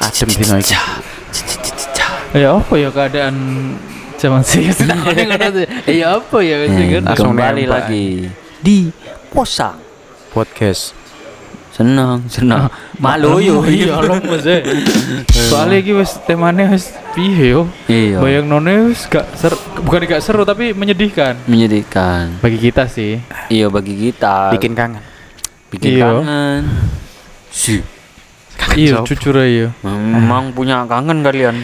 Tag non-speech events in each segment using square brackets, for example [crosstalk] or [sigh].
Adem dino iki. Ya apa ya keadaan zaman sih [laughs] Ya apa ya kan Langsung Kembali lagi di Posang. Podcast. Senang, senang. Malu yo. [laughs] Iya lemes ya. [laughs] Soalnya iki wis temane wis piye yo. Iya. Bayang none wis gak seru, bukan gak seru tapi menyedihkan Menyedihkan. bagi kita sih. Iya bagi kita. Bikin kangen. Bikin Iya. kangen. Si. Iya, jujur aja. Memang punya kangen kalian.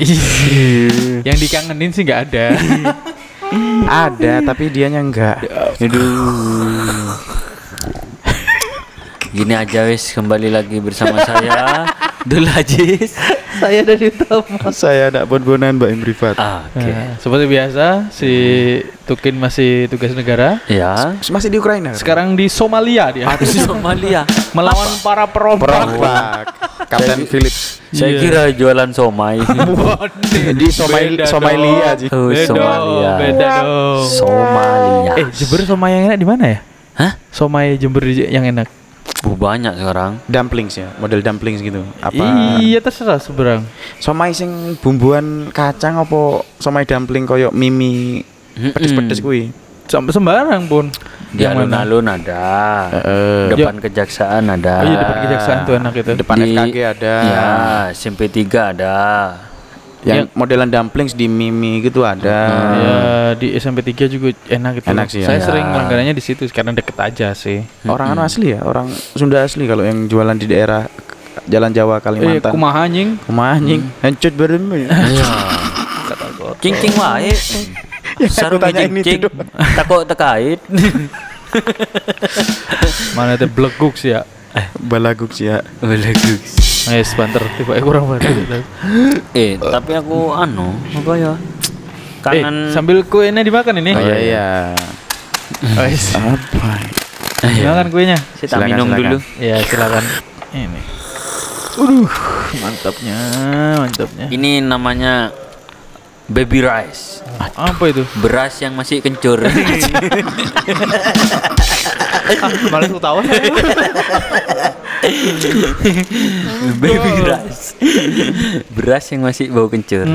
[laughs] Yang dikangenin sih nggak ada. [laughs] Ada tapi dianya enggak. Aduh. Gini aja wis kembali lagi bersama saya [laughs] Dul Aziz. [laughs] Saya dari Utama. Saya ada bon-bonan Mbak Imrifat. Ah, Oke. Nah, seperti biasa si Tukin masih tugas negara. Ya. Masih di Ukraina. Sekarang di Somalia dia. Aku di Somalia. [laughs] melawan para perompak. perompak. Kapten Philips Saya Iya. kira jualan somai. [laughs] di Somali Beda Somalia aja. Oh, Beda, Somalia. beda dong. Somalia. Eh, Jember somai yang enak di mana ya? Hah? Somai Jember yang enak. Bu banyak sekarang. Dumplings ya, model dumplings gitu. Apa? Iya terserah seberang. Somai sing bumbuan kacang apa somai dumpling koyo mimi pedes-pedes kuwi. Sampai sembarang pun. Di Yang mana? alun-alun ada. Heeh. Depan kejaksaan ada. Oh iya depan kejaksaan tuh enak itu. Depan Di- FKG ada. Ya, SMP 3 ada. Yang modelan dumplings di mimi gitu ada. Ya di SMP 3 juga enak itu. Enak sih ya. Saya Ya. sering langganannya di situ karena deket aja sih. Orang anu asli ya, orang Sunda asli kalau yang jualan di daerah Jalan Jawa Eh, Kalimantan. kumaha anjing? Kumaha anjing, hencut bareng ya. Iya. Cing-cing wae. Sarung aku tanyain itu. Takut terkait. Mana ada bleguk sih ya? Balaguk sih ya. Bagus. Eh, sebentar, tiba kurang banget. [laughs] Eh, tapi aku anu, apa ya? Eh, Kangen sambil kuenya dimakan ini. Oh iya iya. [laughs] Oh, yes. Apa? Dimakan kuenya. Kita Silakan, minum silakan. dulu. Ya, silakan. Ini. Waduh, mantapnya, mantapnya. Ini namanya baby rice. Apa itu? Beras yang masih kencur. [laughs] Malah aku tahu. Baby rice. Beras yang masih bau kencur.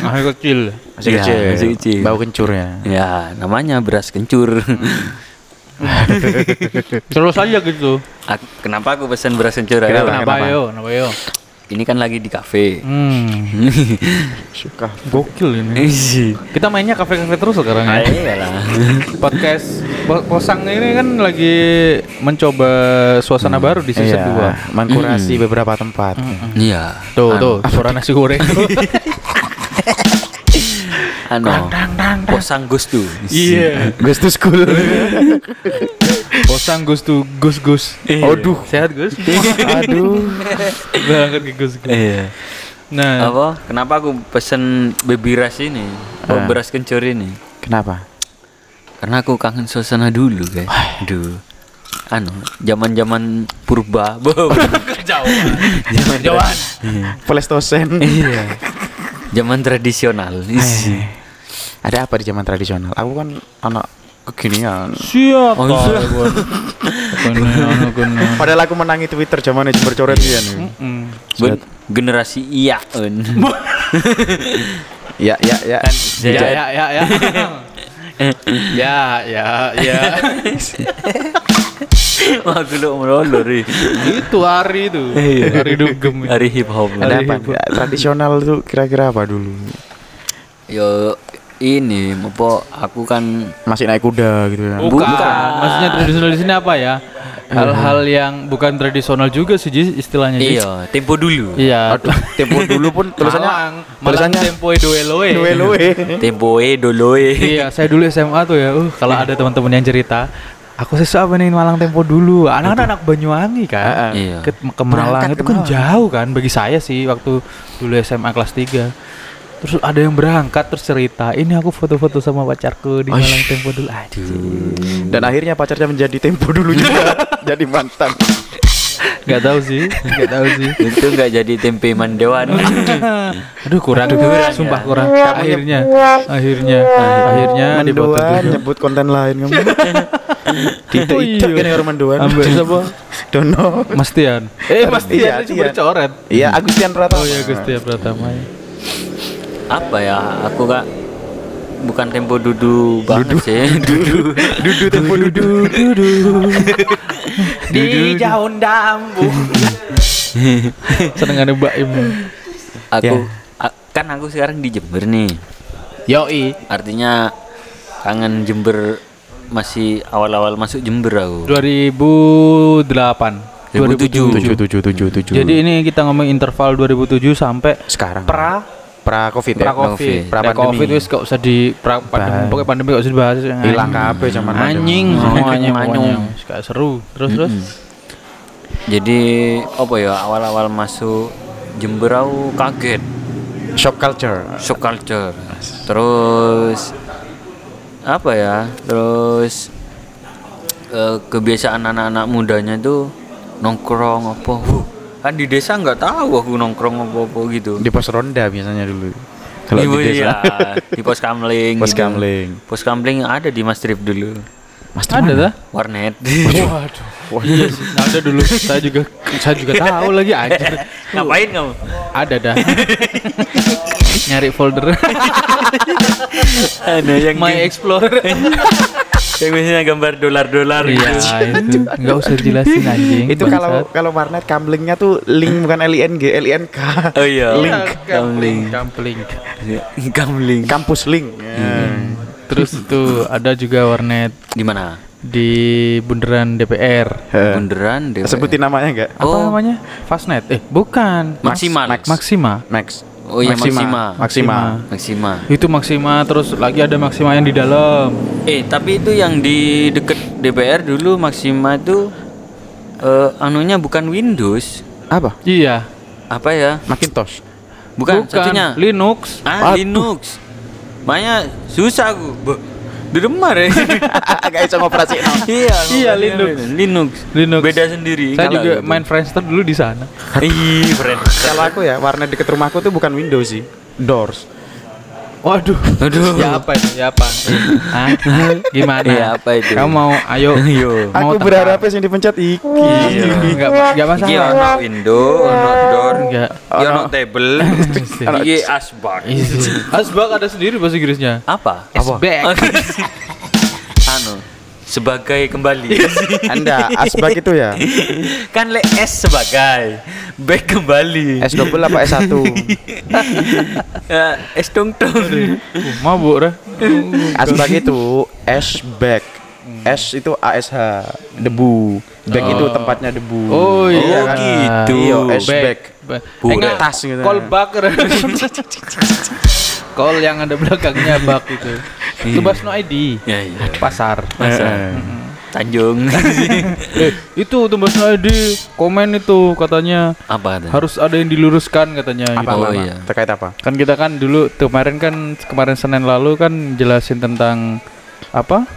Ah, kecil. Masih Iya, kecil. masih kecil. Bau kencur ya. Ya, namanya beras kencur. [laughs] Terus aja gitu. Ak- Kenapa aku pesan beras kencur? ayo? Kenapa? Kenapa yo? Kenapa yo? Ini kan lagi di kafe. Hmm, Suka. [laughs] gokil ini. Kita mainnya kafe-kafe terus sekarang ya. Iyalah. Podcast Po- Posang ini kan lagi mencoba suasana baru di season Iya, 2. mengkurasi beberapa tempat. Iya. Tuh, Anu- tuh, suara nasi goreng. [laughs] Anu. Posang Gus tuh. Iya. Gus to school. Posang Gus tuh Gus Gus. Aduh. Sehat Gus? Aduh. [laughs] Berangkat ke Gus. Gus. Iya. Nah, Apa? Kenapa aku pesen baby rice ini? Oh, beras kencur ini. Kenapa? Karena aku kangen suasana dulu, guys. Aduh. Anu, zaman-zaman purba. [laughs] Bo. Zaman Jawan. Pleistocene. [laughs] Iya. Zaman tradisional. Isi. Ada apa di zaman tradisional? Aku kan anak kekinian. Siapa? Oh, iya. Padahal aku menangi Twitter zamannya Jember Coret ya nih. Mm. Generasi iya. [laughs] Ya ya ya. Ya, ya, ya, [laughs] ya. ya, ya. [laughs] Wah, dulu merolor ih. Itu hari itu. Hari dugem. Hari hip hop. Ada apa? Ya, tradisional tuh kira-kira apa dulu? Yo ini apa aku kan Masih naik kuda gitu ya. Bukan. Bukan. Maksudnya tradisional di sini apa ya? Hal-hal yang bukan tradisional juga sih istilahnya iya, tempo dulu. Iya. Aduh, tempo dulu pun tulisannya Malang, Malang tulisannya tempo doeloe. Dueloe. Tempo e doloe. Iya, saya dulu SMA tuh ya. Uh, kalau ada teman-teman yang cerita, aku sih apa nih Malang Tempo dulu. Anak-anak anak Banyuwangi kan. Iya. Ke, ke Malang Berangkat itu kan jauh kan bagi saya sih waktu dulu SMA kelas 3. Terus ada yang berangkat terus cerita, ini aku foto-foto sama pacarku di Malang Tempo dulu. Aduh. Dan akhirnya pacarnya menjadi tempo dulu juga. [laughs] jadi mantan. Gak tahu sih, gak tahu sih. Itu enggak jadi tempe mandewan. [laughs] Aduh kurang, kurang sumpah ya. kurang. Akhirnya, akhirnya, akhirnya di foto Mendoan dulu. nyebut konten lain kamu. [laughs] Di Oh itu iya. kan karo mendoan. Ambek siapa? Dono. Mas Tian. Eh, Mas Iya, itu Tian. bercoret. Iya, Agustian Pratama. Oh iya, Gusti Pratama. Apa ya? Aku gak bukan tempo dudu banget sih. [laughs] dudu. Dudu tempo dudu. Di jauh dambu. Senengane Mbak Im. Aku Ya. a- kan aku sekarang di Jember nih. Yoi. Artinya kangen Jember masih awal-awal masuk Jember aku. 2008. 2007. Tujuh tujuh tujuh tujuh. Jadi ini kita ngomong interval 2007 sampai sekarang pra pra covid pra ya. covid. Pra Pra pandemi. covid wis gak usah di pra pandemi, pokoknya pandemi gak usah dibahas. Hilang kabeh zaman. Anjing [laughs] Anjing. Wis Gak seru. Terus terus. Jadi apa ya awal-awal masuk Jember aku kaget Shock culture. shock culture. Terus apa ya? Terus eh, kebiasaan anak-anak mudanya itu nongkrong apa? Huh, kan di desa nggak tahu aku nongkrong apa-apa gitu. Di pos ronda biasanya dulu. Kalau Iya, di desa. iya, di pos kamling. Pos gitu. kamling. Pos kamling ada di Mas Trip dulu. Mas Ada dah. Warnet. Waduh. [laughs] Wah, iya sih. ada dulu. Saya juga saya juga tahu lagi anjir. Ngapain kamu? Ada dah. [laughs] Nyari folder Ada yang My Explorer. [laughs] yang biasanya gambar dolar-dolar Iya, gitu. itu. Enggak usah jelasin [laughs] anjing. itu kalau kalau warnet kamlingnya tuh link bukan LING, LINK. Oh iya. [laughs] Iya, Kamling. Kampling. Kamling. Kampus link. Terus itu ada juga warnet Di mana? di bundaran DPR. Ya. Bundaran deh. Sebutin namanya enggak? Apa Oh. namanya? Fastnet. Eh, bukan. Maksimal. Max. Maxima. Max. Oh iya Maksima. Maksima. Maksima. Maksima. Itu Maxima terus lagi ada Maxima yang di dalam. Eh, tapi itu yang di deket DPR dulu Maksima itu eh anunya bukan Windows. Apa? Iya. Apa ya? Macintosh. Bukan, satunya. Linux. Ah, Aduh. Linux. Makanya susah aku. Di rumah ya. Agak iso ngoperasi. iya, Iya, ngoperasinya Linux. Linux. Linux. Beda sendiri. Saya juga gitu. main Friendster dulu di sana. Ih, keren. Kalau aku ya warnet deket rumahku tuh bukan Windows sih. Doors. Waduh. Aduh. Ya apa itu? Ya apa? Hah? Gimana? Iya, apa itu? Kamu mau ayo [laughs] Ayo. mau aku berharap yang dipencet iki. Iya. Enggak enggak Iki masalah. ono window, ono door, Enggak. iki ono table, [laughs] iki asbak. Asbak ada sendiri bahasa Inggrisnya. Apa? Asbak. [laughs] sebagai kembali. [laughs] Anda asbak itu ya. [laughs] kan le S sebagai back kembali. S double apa S1? [laughs] Ya, S tong tong. Uh, mabuk dah. Asbak itu S back. S itu ASH debu. Back itu tempatnya debu. Oh iya Oh, kan. gitu. Iya, S back. Ba- Buret. Enggak, Tas gitu. Call back. Call yang ada belakangnya bak itu. Itu Basno ID. Ya, iya. Pasar. Eh. Tanjung. [laughs] eh, itu Tumbas ID komen itu katanya Apa ada? harus ada yang diluruskan katanya Apa, gitu. Oh, apa? iya. Terkait apa? Kan kita kan dulu tuh kemarin kan kemarin Senin lalu kan jelasin tentang apa?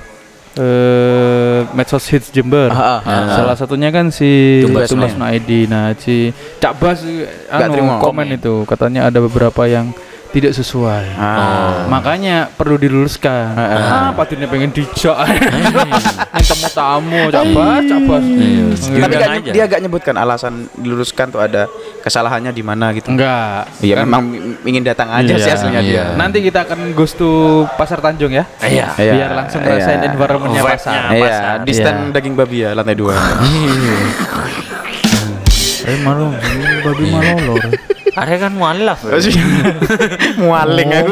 Eh medsos hits Jember. Ah, ah, ah. Salah satunya kan si Tumbas Tumbas No ID. Nah, si Cak Bas anu, terima. komen itu katanya ada beberapa yang tidak sesuai. Ah. Makanya perlu diluruskan. Ah, patinnya pengen dijak. [laughs] [laughs] Tamu-tamu, Cak Bas, Cak Bas. Iya, Tapi gak- aja. dia gak nyebutkan alasan diluruskan tuh ada kesalahannya di mana gitu. Enggak. Iya Kan- memang ingin datang aja sih Iya, aslinya dia. iya. Nanti kita akan goes to Pasar Tanjung ya. Iya. Iya, Biar langsung ngerasain iya. environmentnya Vibe-nya. pasar. Iya, di stand Iya. daging babi ya lantai dua. [laughs] Eh malu, babi malolor. Ada kan mualaf. ya? [laughs] Mualing aku.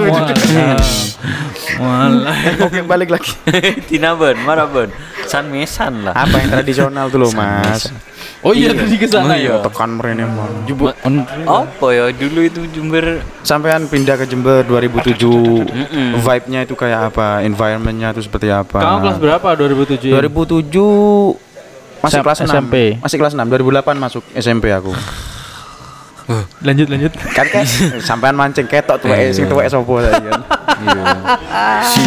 Malah. Oke balik lagi. [laughs] Tina ben, marah ben. San mesan lah. Apa yang tradisional tuh loh mas? Oh iya tadi ke sana Oh, ya. iya. Tekan merene mon. Apa ya dulu itu Jember Sampean pindah ke Jember 2007. Mm-mm. Vibe-nya itu kayak apa? Environment-nya itu seperti apa? Kamu kelas berapa 2007? 2007 masih kelas 6. SMP. Masih kelas 6. 2008 masuk SMP aku. [laughs] Lanjut lanjut. Kan kayak sampean mancing ketok tuh Iya. sing tuwek sapa saya kan. Iya. Si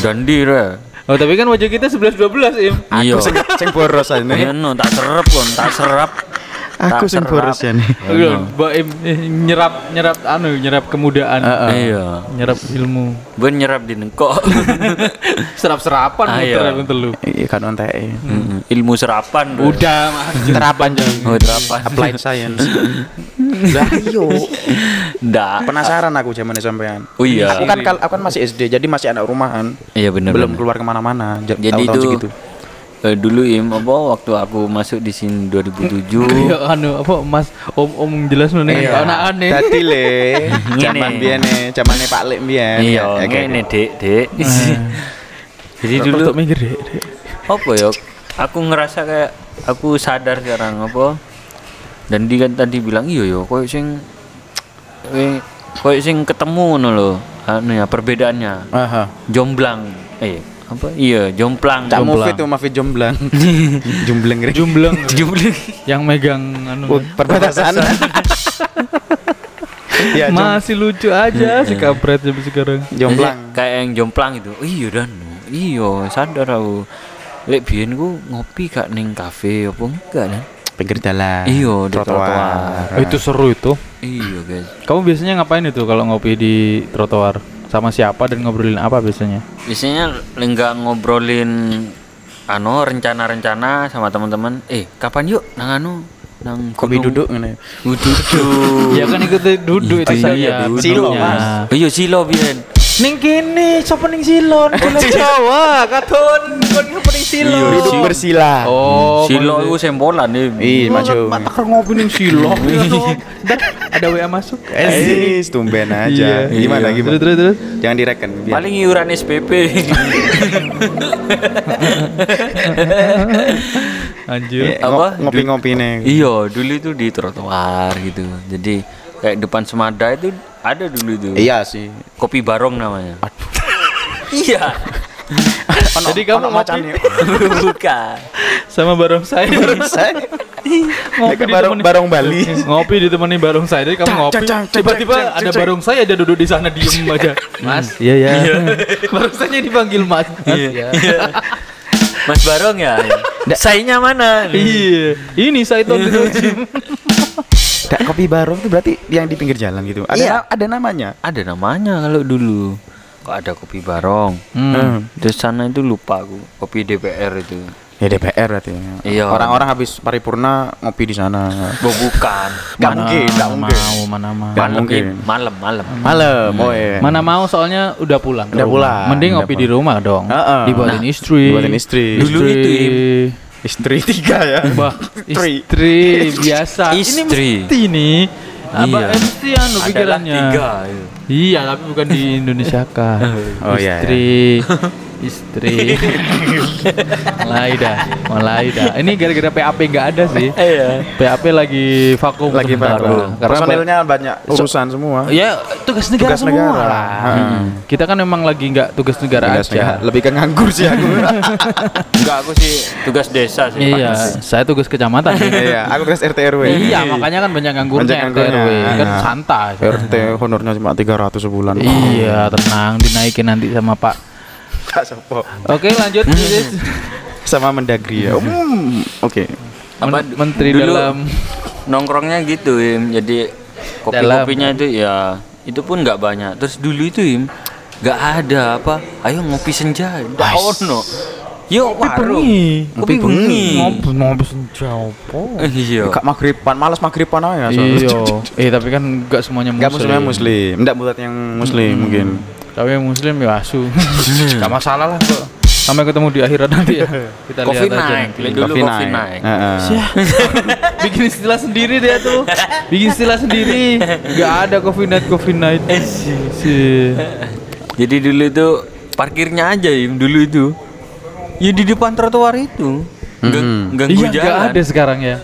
Dandi ra. Oh tapi kan wajah kita 11 12 im. Iya. Aku sing sing boros aja Iya no, tak serap kon, tak serap. Aku sing serap. boros [laughs] ya nih. Iya, Mbak Im eh, nyerap nyerap anu nyerap kemudaan. Iya. Nyerap ilmu. Gue nyerap di nengkok. [laughs] Serap-serapan Ah, muter iya. aku telu. Iya kan ontek. Mm, Ilmu serapan. Udah, Mas. [laughs] Terapan jangan. Oh, serapan. Applied science. Lah iyo. Nggak. Penasaran aku zaman sampean. Oh iya. Aku kan aku kan masih SD, jadi masih anak rumahan. Iya benar. belum keluar ke mana-mana. J- Jadi itu segitu. Eh, dulu im apa waktu aku masuk di sini 2007. Kayak [laughs] anu apa Mas Om Om jelas nih Iya. anak aneh. Tadi le, [laughs] zaman biyen zamane Pak Lek biyen. Iya, Ya, ngene gitu. dek dek. [laughs] Jadi dulu deh. Dek. apa ya? Aku ngerasa kayak aku sadar sekarang apa? Dan dia kan tadi bilang iya yo, koyo sing eh, koyo sing ketemu ngono lho. Anu ya perbedaannya. Aha. Jomblang. Eh, apa? Iya, jomplang. Cak Jomblang. Mufid tuh Mafid jomblang. Jumbleng Rek. Jumbleng Jomblang. yang megang anu. Oh, perbatasan. [laughs] ya, Masih lucu aja si kampret sampai sekarang. jomblang. kayak yang jomplang itu. Oh, iya dan iya sadar aku. Lek biyen ku ngopi gak ning kafe apa enggak kan? Pinggir jalan. Iya, di trotoar. Oh, itu seru itu. Iya, guys. Kamu biasanya ngapain itu kalau ngopi di trotoar? Sama siapa dan ngobrolin apa biasanya? biasanya enggak ngobrolin anu rencana-rencana sama teman-teman eh kapan yuk nang anu nang Kopi duduk ngene. Oh, duduk [laughs] Ya kan ikut duduk itu Iya, saya. duduk. Silo, bentuknya. Mas. iya silo biyen Ning kene sapa ning silon? Silon Jawa, katon kon ngopo ning silon. Duduk bersila. Oh, silo maksudnya- itu sembolan nih Ih, maju. Mata ker ngopi ning silon. Dan ada WA masuk. Eh, tumben aja. Iya. Gimana Terus gimana? terus terus. Jangan direken. paling iuran SPP Anjir. Eh, apa? ngo- Ngopi-ngopi nih. iya dulu itu di trotoar gitu jadi kayak depan semada itu ada dulu itu Iya sih. kopi barong namanya [laughs] iya [laughs] Jadi kamu ngopi macamnya. [laughs] bukan sama barong saya. Saya ngopi ke barong barong Bali. ngopi ditemani barong saya. Jadi kamu ngopi. Tiba-tiba ada barong saya ada duduk di sana diem aja. Mas, iya ya. barong saya dipanggil Mas. Mas, Iya. ya. Mas Barong ya Sainya mana Iya. Ini saya itu gitu. Dak kopi barong itu berarti yang di pinggir jalan gitu. Ada Iya. ada namanya. ada namanya kalau dulu kok ada kopi barong Hmm. terus sana itu lupa aku kopi DPR itu Ya DPR berarti. Iya. Orang-orang habis paripurna ngopi di sana. oh, bukan Gak mungkin, gak mungkin. mau, mana mau. Gak malam mungkin. Malam malam Malam, oh iya. Mana mau soalnya udah pulang. Udah pulang, Mending udah ngopi di pulang. rumah dong. Heeh. Dibuatin Nah, istri. dibuatin istri. Dulu itu. Istri tiga ya. Bah, Istri. istri biasa. Ini Istri. mesti nih. Apa Iya. mesti anu pikirannya. tiga iya. Iya, tapi bukan di Indonesia kah. Oh, iya, istri. Istri. mulai dah, mulai dah. Ini gara-gara PAP nggak ada sih. iya PAP lagi vakum Lagi vakum. Karena Personilnya banyak urusan semua. Ya tugas negara Tugas semua negara. lah. Heeh. Kita kan memang lagi nggak tugas negara Tugas aja. negara. Lebih ke nganggur sih aku. [laughs] enggak aku sih tugas desa sih Iya, saya tugas kecamatan. sih. [laughs] Iya, aku tugas RT RW. iya, makanya kan banyak nganggurnya Banyak RT. RW. Kan Nah. santai. RT honornya cuma 300 sebulan. Iya, tenang dinaikin nanti sama Pak. Kak Sopo. Oke, lanjut. Lilis. Sama Mendagri ya. Hmm, oke. Apa, Men- Menteri dulu dalam nongkrongnya gitu Im. jadi kopi kopinya itu ya itu pun nggak banyak terus dulu itu Im nggak ada apa ayo ngopi senja nggak ono yuk warung bengi. kopi bengi Ngopi ngopi senja apa? iya Kak maghriban, malas maghriban aja. Iya. Eh, tapi kan nggak semuanya muslim. Enggak muslimnya muslim. Enggak buat yang muslim mungkin. Tapi yang muslim ya asu. Gak masalah lah kok. Sampai ketemu di akhirat nanti ya. Kita kopi lihat aja. naik nanti. Lihat dulu kopi naik Heeh. [laughs] Bikin istilah sendiri dia tuh. Bikin istilah sendiri. Gak ada coffee night coffee night. Si. jadi dulu itu parkirnya aja Im dulu itu ya di depan trotoar itu nggak Mhm. ganggu Iya, jalan gak ada sekarang ya.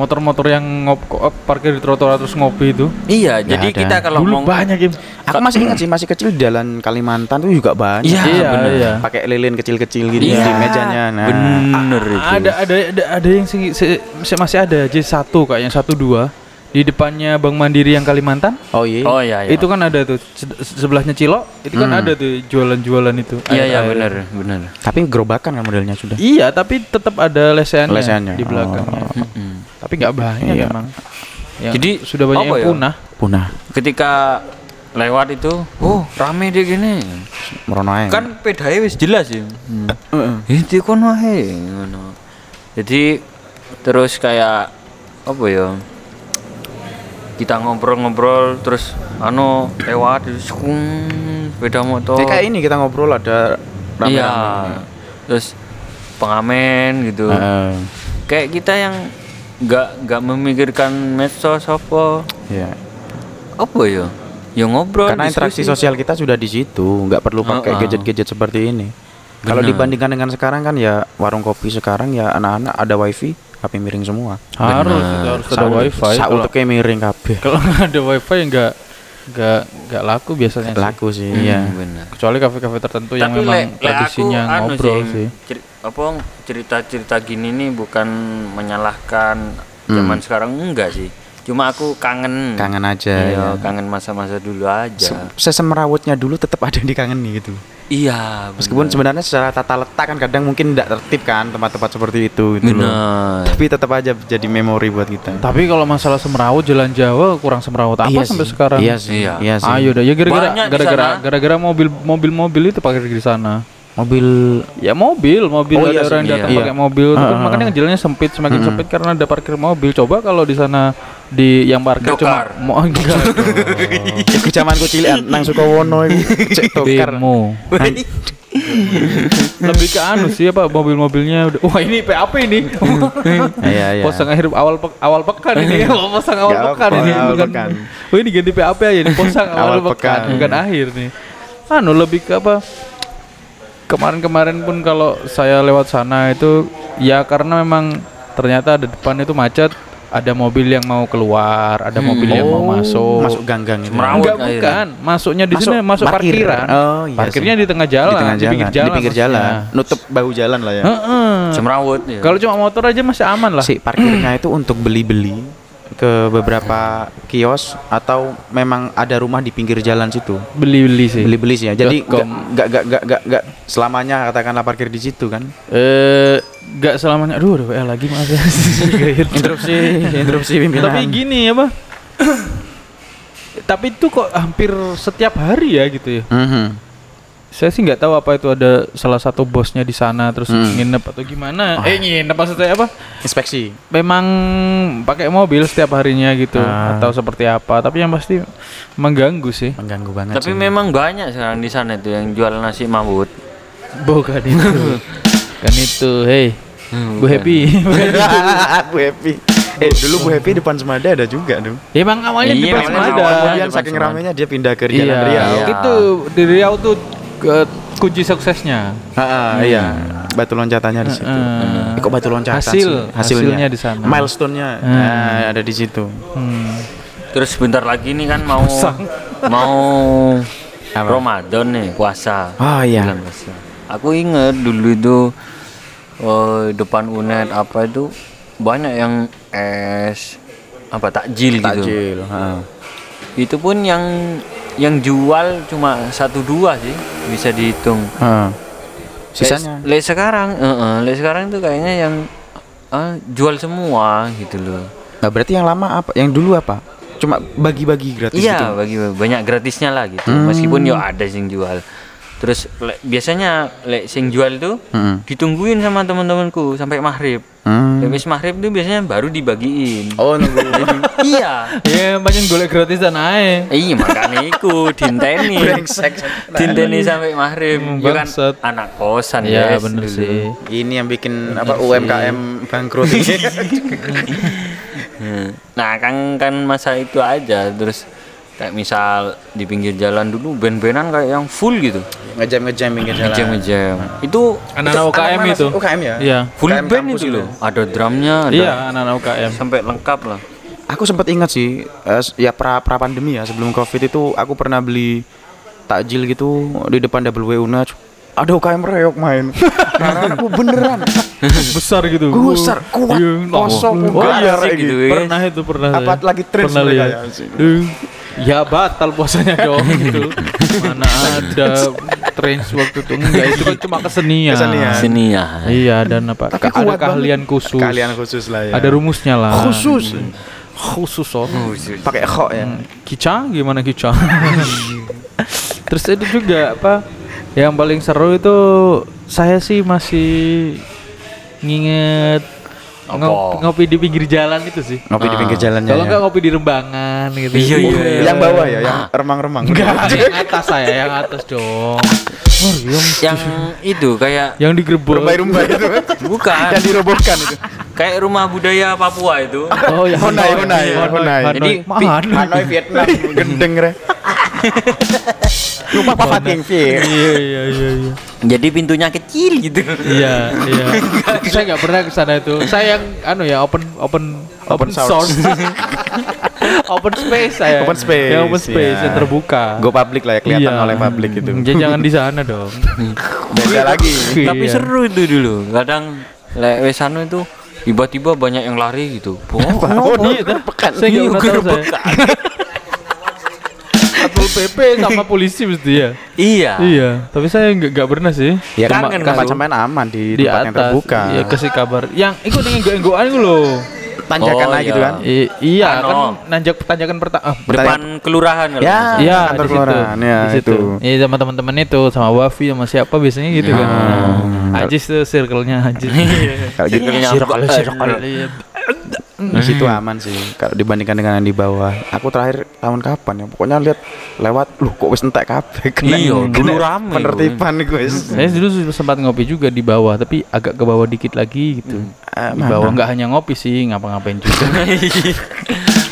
Motor-motor yang ngop ko- parkir di trotoar terus ngopi itu. iya jadi ada. kita kalau Dulu mau banyak Kim. Aku masih ingat sih masih kecil di jalan Kalimantan tuh juga banyak. Iya, iya, bener. iya. Pakai lilin kecil-kecil gitu Iya, di mejanya. Nah. bener itu Ada ada ada, ada yang si, si- si- masih ada J1 kayaknya 12 di depannya Bank Mandiri yang Kalimantan. Oh iya. Oh iya iya. Itu kan ada tuh se- sebelahnya Cilok, itu kan Hmm. ada tuh jualan-jualan itu. Iya iya benar benar. Tapi gerobakan kan modelnya sudah. Iya, tapi tetap ada lesehannya, Lesehannya. di belakangnya. Oh. Mm-mm. Tapi nggak banyak Iya. memang. Yang Jadi, sudah banyak yang ya? punah. Punah. Ketika lewat itu, oh rame deh gini. Merono ae. Kan pedae wis jelas ya. Heeh. Itu kon wae ngono. Jadi terus kayak apa ya? Kita ngobrol-ngobrol terus anu lewat sung, sepeda motor. Kayak, kayak ini kita ngobrol ada rame-rame. Iya. Terus pengamen gitu. Heeh. Kayak kita yang nggak nggak memikirkan medsos apa Iya. apa ya? Ya ngobrol. Karena interaksi diskusi. sosial kita sudah di situ, nggak perlu pakai gadget-gadget seperti ini. Kalau dibandingkan dengan sekarang kan ya warung kopi sekarang ya anak-anak ada wifi, HP miring semua. Harus, harus ada wifi. sa- Kalau untuk kayak miring kabeh. [laughs] kalau nggak ada wifi ya nggak nggak nggak laku biasanya. sih. Laku sih, Hmm, iya. benar. Kecuali kafe-kafe tertentu yang Tapi memang lek- lek tradisinya aku anu ngobrol sih. ceri- apa cerita-cerita gini nih bukan menyalahkan zaman sekarang enggak sih. Cuma aku kangen. Kangen aja. Iya, ya. kangen masa-masa dulu aja. Se- Sesemerawutnya dulu tetap ada yang dikangeni gitu. iya, Meskipun benar. sebenarnya secara tata letak kan kadang mungkin tidak tertib kan tempat-tempat seperti itu gitu loh. benar. Tapi tetap aja jadi memori buat kita. Tapi kalau masalah semerawut jalan Jawa kurang semerawut apa Iya sampai sih. sekarang? Iya sih. Iya. Iya sih. Ayo dah ya gara-gara di gara-gara mobil mobil mobil itu parkir di sana. Mobil Ya mobil, mobil Oh, ada iya orang sih, yang datang iya. pakai mobil, Ah, ah, makanya jalannya sempit, semakin Mm-mm. sempit karena ada parkir mobil. Coba kalau di sana di yang parkir cuma Dokar. mau [laughs] enggak Iku zamanku cilik nang Sukowono cek tokar. demo. Lebih ke anu sih apa mobil-mobilnya udah wah ini PAP ini. [laughs] Iya iya. Posang akhir awal pek- awal pekan ini. [laughs] Posang awal pekan ini awal bukan. pekan. Oh ini ganti PAP aja nih posang awal, Awal pekan, pekan. bukan akhir nih. Anu lebih ke apa? Kemarin-kemarin pun kalau saya lewat sana itu ya karena memang ternyata ada depan itu macet, ada mobil yang mau keluar, ada mobil yang mau Oh, masuk. Masuk ganggang itu. Semrawut. Enggak akhirnya. bukan, masuknya di sini masuk parkir. parkiran. Oh, iya Parkirnya sih. di tengah jalan, di tengah jalan, pinggir jalan. di pinggir jalan. maksudnya. Nutup bahu jalan lah ya. Heeh. Semrawut ya. Kalau cuma motor aja masih aman lah. Si parkirnya itu untuk beli-beli ke beberapa kios atau memang ada rumah di pinggir jalan situ. Beli-beli sih. Beli-beli sih ya. Jadi nggak nggak nggak nggak nggak selamanya katakanlah parkir di situ kan. Eh, nggak selamanya. Aduh, aduh, eh lagi maaf ya. [laughs] interupsi, [laughs] interupsi pimpinan. Tapi gini ya, Pak. [clears throat] Tapi itu kok hampir setiap hari ya gitu ya. Mhm. Saya sih nggak tahu apa itu ada salah satu bosnya di sana terus Hmm. nginep atau gimana. Eh nginep maksudnya apa? Inspeksi. Memang pakai mobil setiap harinya gitu Ah. atau seperti apa. Tapi yang pasti mengganggu sih. Mengganggu banget. Tapi sih. memang banyak sekarang di sana itu yang jual nasi mawut. Bukan itu. [laughs] kan itu, hey. Bu Happy. [laughs] Bu Happy. Eh dulu Bu Happy depan Semada ada juga. Ya, Emang awalnya Iya, di depan memang ada. awalnya Kemudian depan saking Semada. ramenya dia pindah ke Jalan Iya, Riau. Iya. itu di Riau tuh ke kunci suksesnya. Ah, iya. Batu loncatannya di situ. Heeh. Eh, kok batu loncatan Hasil, sih? hasilnya di sana. Milestone-nya Hmm. nah, ada di situ. Hmm. Terus sebentar lagi nih kan mau [laughs] mau Apa? Ramadan nih puasa. Oh iya. Puasa. Aku inget dulu itu eh, depan UNED apa itu banyak yang es apa takjil, gitu. Takjil. heeh. Itu pun yang yang jual cuma satu dua sih bisa dihitung. Heeh. Lek- Sisanya lek sekarang, eh lek sekarang tuh kayaknya yang ah, jual semua gitu loh. Nah, berarti yang lama apa? Yang dulu apa? Cuma bagi-bagi gratis Iya, gitu. bagi banyak gratisnya lah gitu. Hmm. Meskipun yo ada sing jual. Terus lek- biasanya lek sing jual tuh Heeh. ditungguin sama teman-temanku sampai maghrib. Hmm. Wis maghrib tuh biasanya baru dibagiin. Oh, nunggu. [laughs] iya. Ya banyak golek gratisan ae. Iya makanya iku dinteni. Dinteni sampai maghrib. Hmm, Ya kan anak kosan Iya guys, bener dulu. sih. Ini yang bikin apa UMKM bangkrut ini. [laughs] Hmm. Nah kan kan masa itu aja terus kayak misal di pinggir jalan dulu band-bandan kayak yang full gitu Ngejam-ngejam pinggir jalan. ngejam-ngejam itu Anak-anak UKM itu. UKM ya? Iya. full UKM band itu loh ada drumnya ada Iya, anak-anak UKM. sampai lengkap lah Aku sempat ingat sih, eh, ya pra pra pandemi ya sebelum covid itu aku pernah beli takjil gitu di depan WUNA ada UKM reok main. [laughs] Karena aku beneran besar gitu. Besar, kuat, Iya, kosong, Oh iya, kayak gitu gitu. ya. pernah itu pernah. Apa saya. lagi trends pernah ya? Eh, Ya batal puasanya dong gitu. [laughs] Mana ada [laughs] trends waktu itu enggak itu kan cuma kesenian. Kesenian. Ya. Iya dan apa? Tapi ada kuat keahlian banget. khusus. Keahlian khusus lah ya. Ada rumusnya lah. khusus. Khusus oh. Pakai kok ya. Hmm, Kica gimana Kica? [laughs] Terus itu juga apa? Yang paling seru itu saya sih masih nginget ngopi, ngopi di pinggir jalan itu sih. Ngopi di pinggir jalannya. Kalau ya. nggak ngopi di rembangan gitu. Iya, iya, iya. Yang bawah ya, yang remang-remang. Enggak, yang atas saya, yang atas dong. Oh, yang, Yang itu kayak yang digerebek. Rumbai-rumbai itu. bukan yang dirobohkan itu. kayak rumah budaya Papua itu. Oh, ya Honai, Honai, Honai. Jadi? Hanoi Vietnam [laughs] gendeng re. Rumah Papa Ting Iya, iya, iya, iya. Jadi pintunya kecil gitu. Iya, iya. Saya nggak pernah ke sana itu. Saya yang anu ya open open open, Open source. [laughs] open space saya. Open space, Ya, open space iya. yang terbuka. Go public lah ya kelihatan Iya. oleh publik itu. Jadi jangan di sana dong. [laughs] Beda lagi. Tapi Iya. seru itu dulu. Kadang lek wes anu itu tiba-tiba banyak yang lari gitu. [laughs] Oh, Oh, Iya, dia pekan. Saya nggak Iya, pernah tahu saya. Satpol [laughs] PP sama polisi mesti ya. Iya. Iya, tapi saya nggak nggak pernah sih. Ya kan aku. sampean aman di, Di tempat yang atas. terbuka. Iya, kasih kabar. Yang ikut dengan itu loh. Tanjakan Oh, lah gitu iya. kan. I- iya Ano. kan nanjak tanjakan pertama. Depan kelurahan kalau Ya. nggak Iya, kantor di situ. kelurahan, ya, Di situ. itu. Iya sama teman-teman itu, sama Wafi sama siapa biasanya gitu kan. Ajis tuh circle-nya Ajis. Kalau gitu Circle, circle. Iya. di situ aman sih. Kalau dibandingkan dengan yang di bawah. Aku terakhir tahun kapan ya? Pokoknya lihat lewat, loh kok wis entek kabeh. Kena- Iya, dulu rame, Penertiban nih guys. Saya dulu sempat ngopi juga di bawah, tapi agak ke bawah dikit lagi gitu. Ah, Di bawah nggak hanya ngopi sih, ngapa-ngapain juga. [laughs]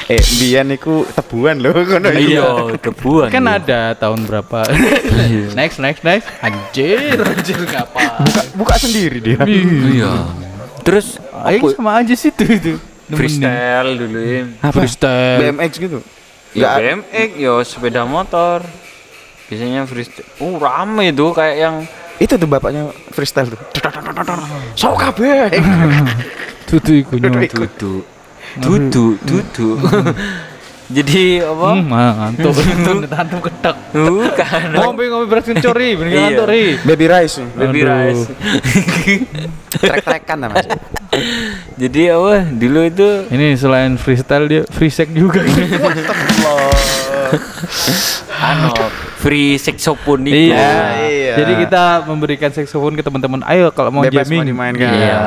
Eh, biyen iku tebuan loh ngono iku. Iya, tebuan. kan iya. ada tahun berapa? [laughs] next, next, next. Anjir, anjir ngapa? Buka, buka sendiri dia. Iya. Terus Ayo sama Ajis itu itu. Freestyle dulu ya. Apa? Freestyle. BMX gitu. Ya BMX, ya sepeda motor. Biasanya freestyle. Oh, rame tuh kayak yang Itu tuh bapaknya freestyle tuh. [laughs] Sok kabeh. [laughs] Tutu iku nyo. duduk. Duduk, duduk. [laughs] Jadi apa? Hmm, ngantuk. [laughs] Ngantuk [laughs] ketek. Bukan. Ngopi ngopi beras kencori, bener Iya. ngantuk ri. Baby rice. nih. Baby Aduh. rice. [laughs] Trek-trekan lah Mas. Jadi apa? Dulu itu Ini selain freestyle dia free sex juga. anu free saxophone itu. iya. iya. Jadi kita memberikan saxophone ke teman-teman. Ayo kalau mau Bebas mau jamming. dimainkan. Iya.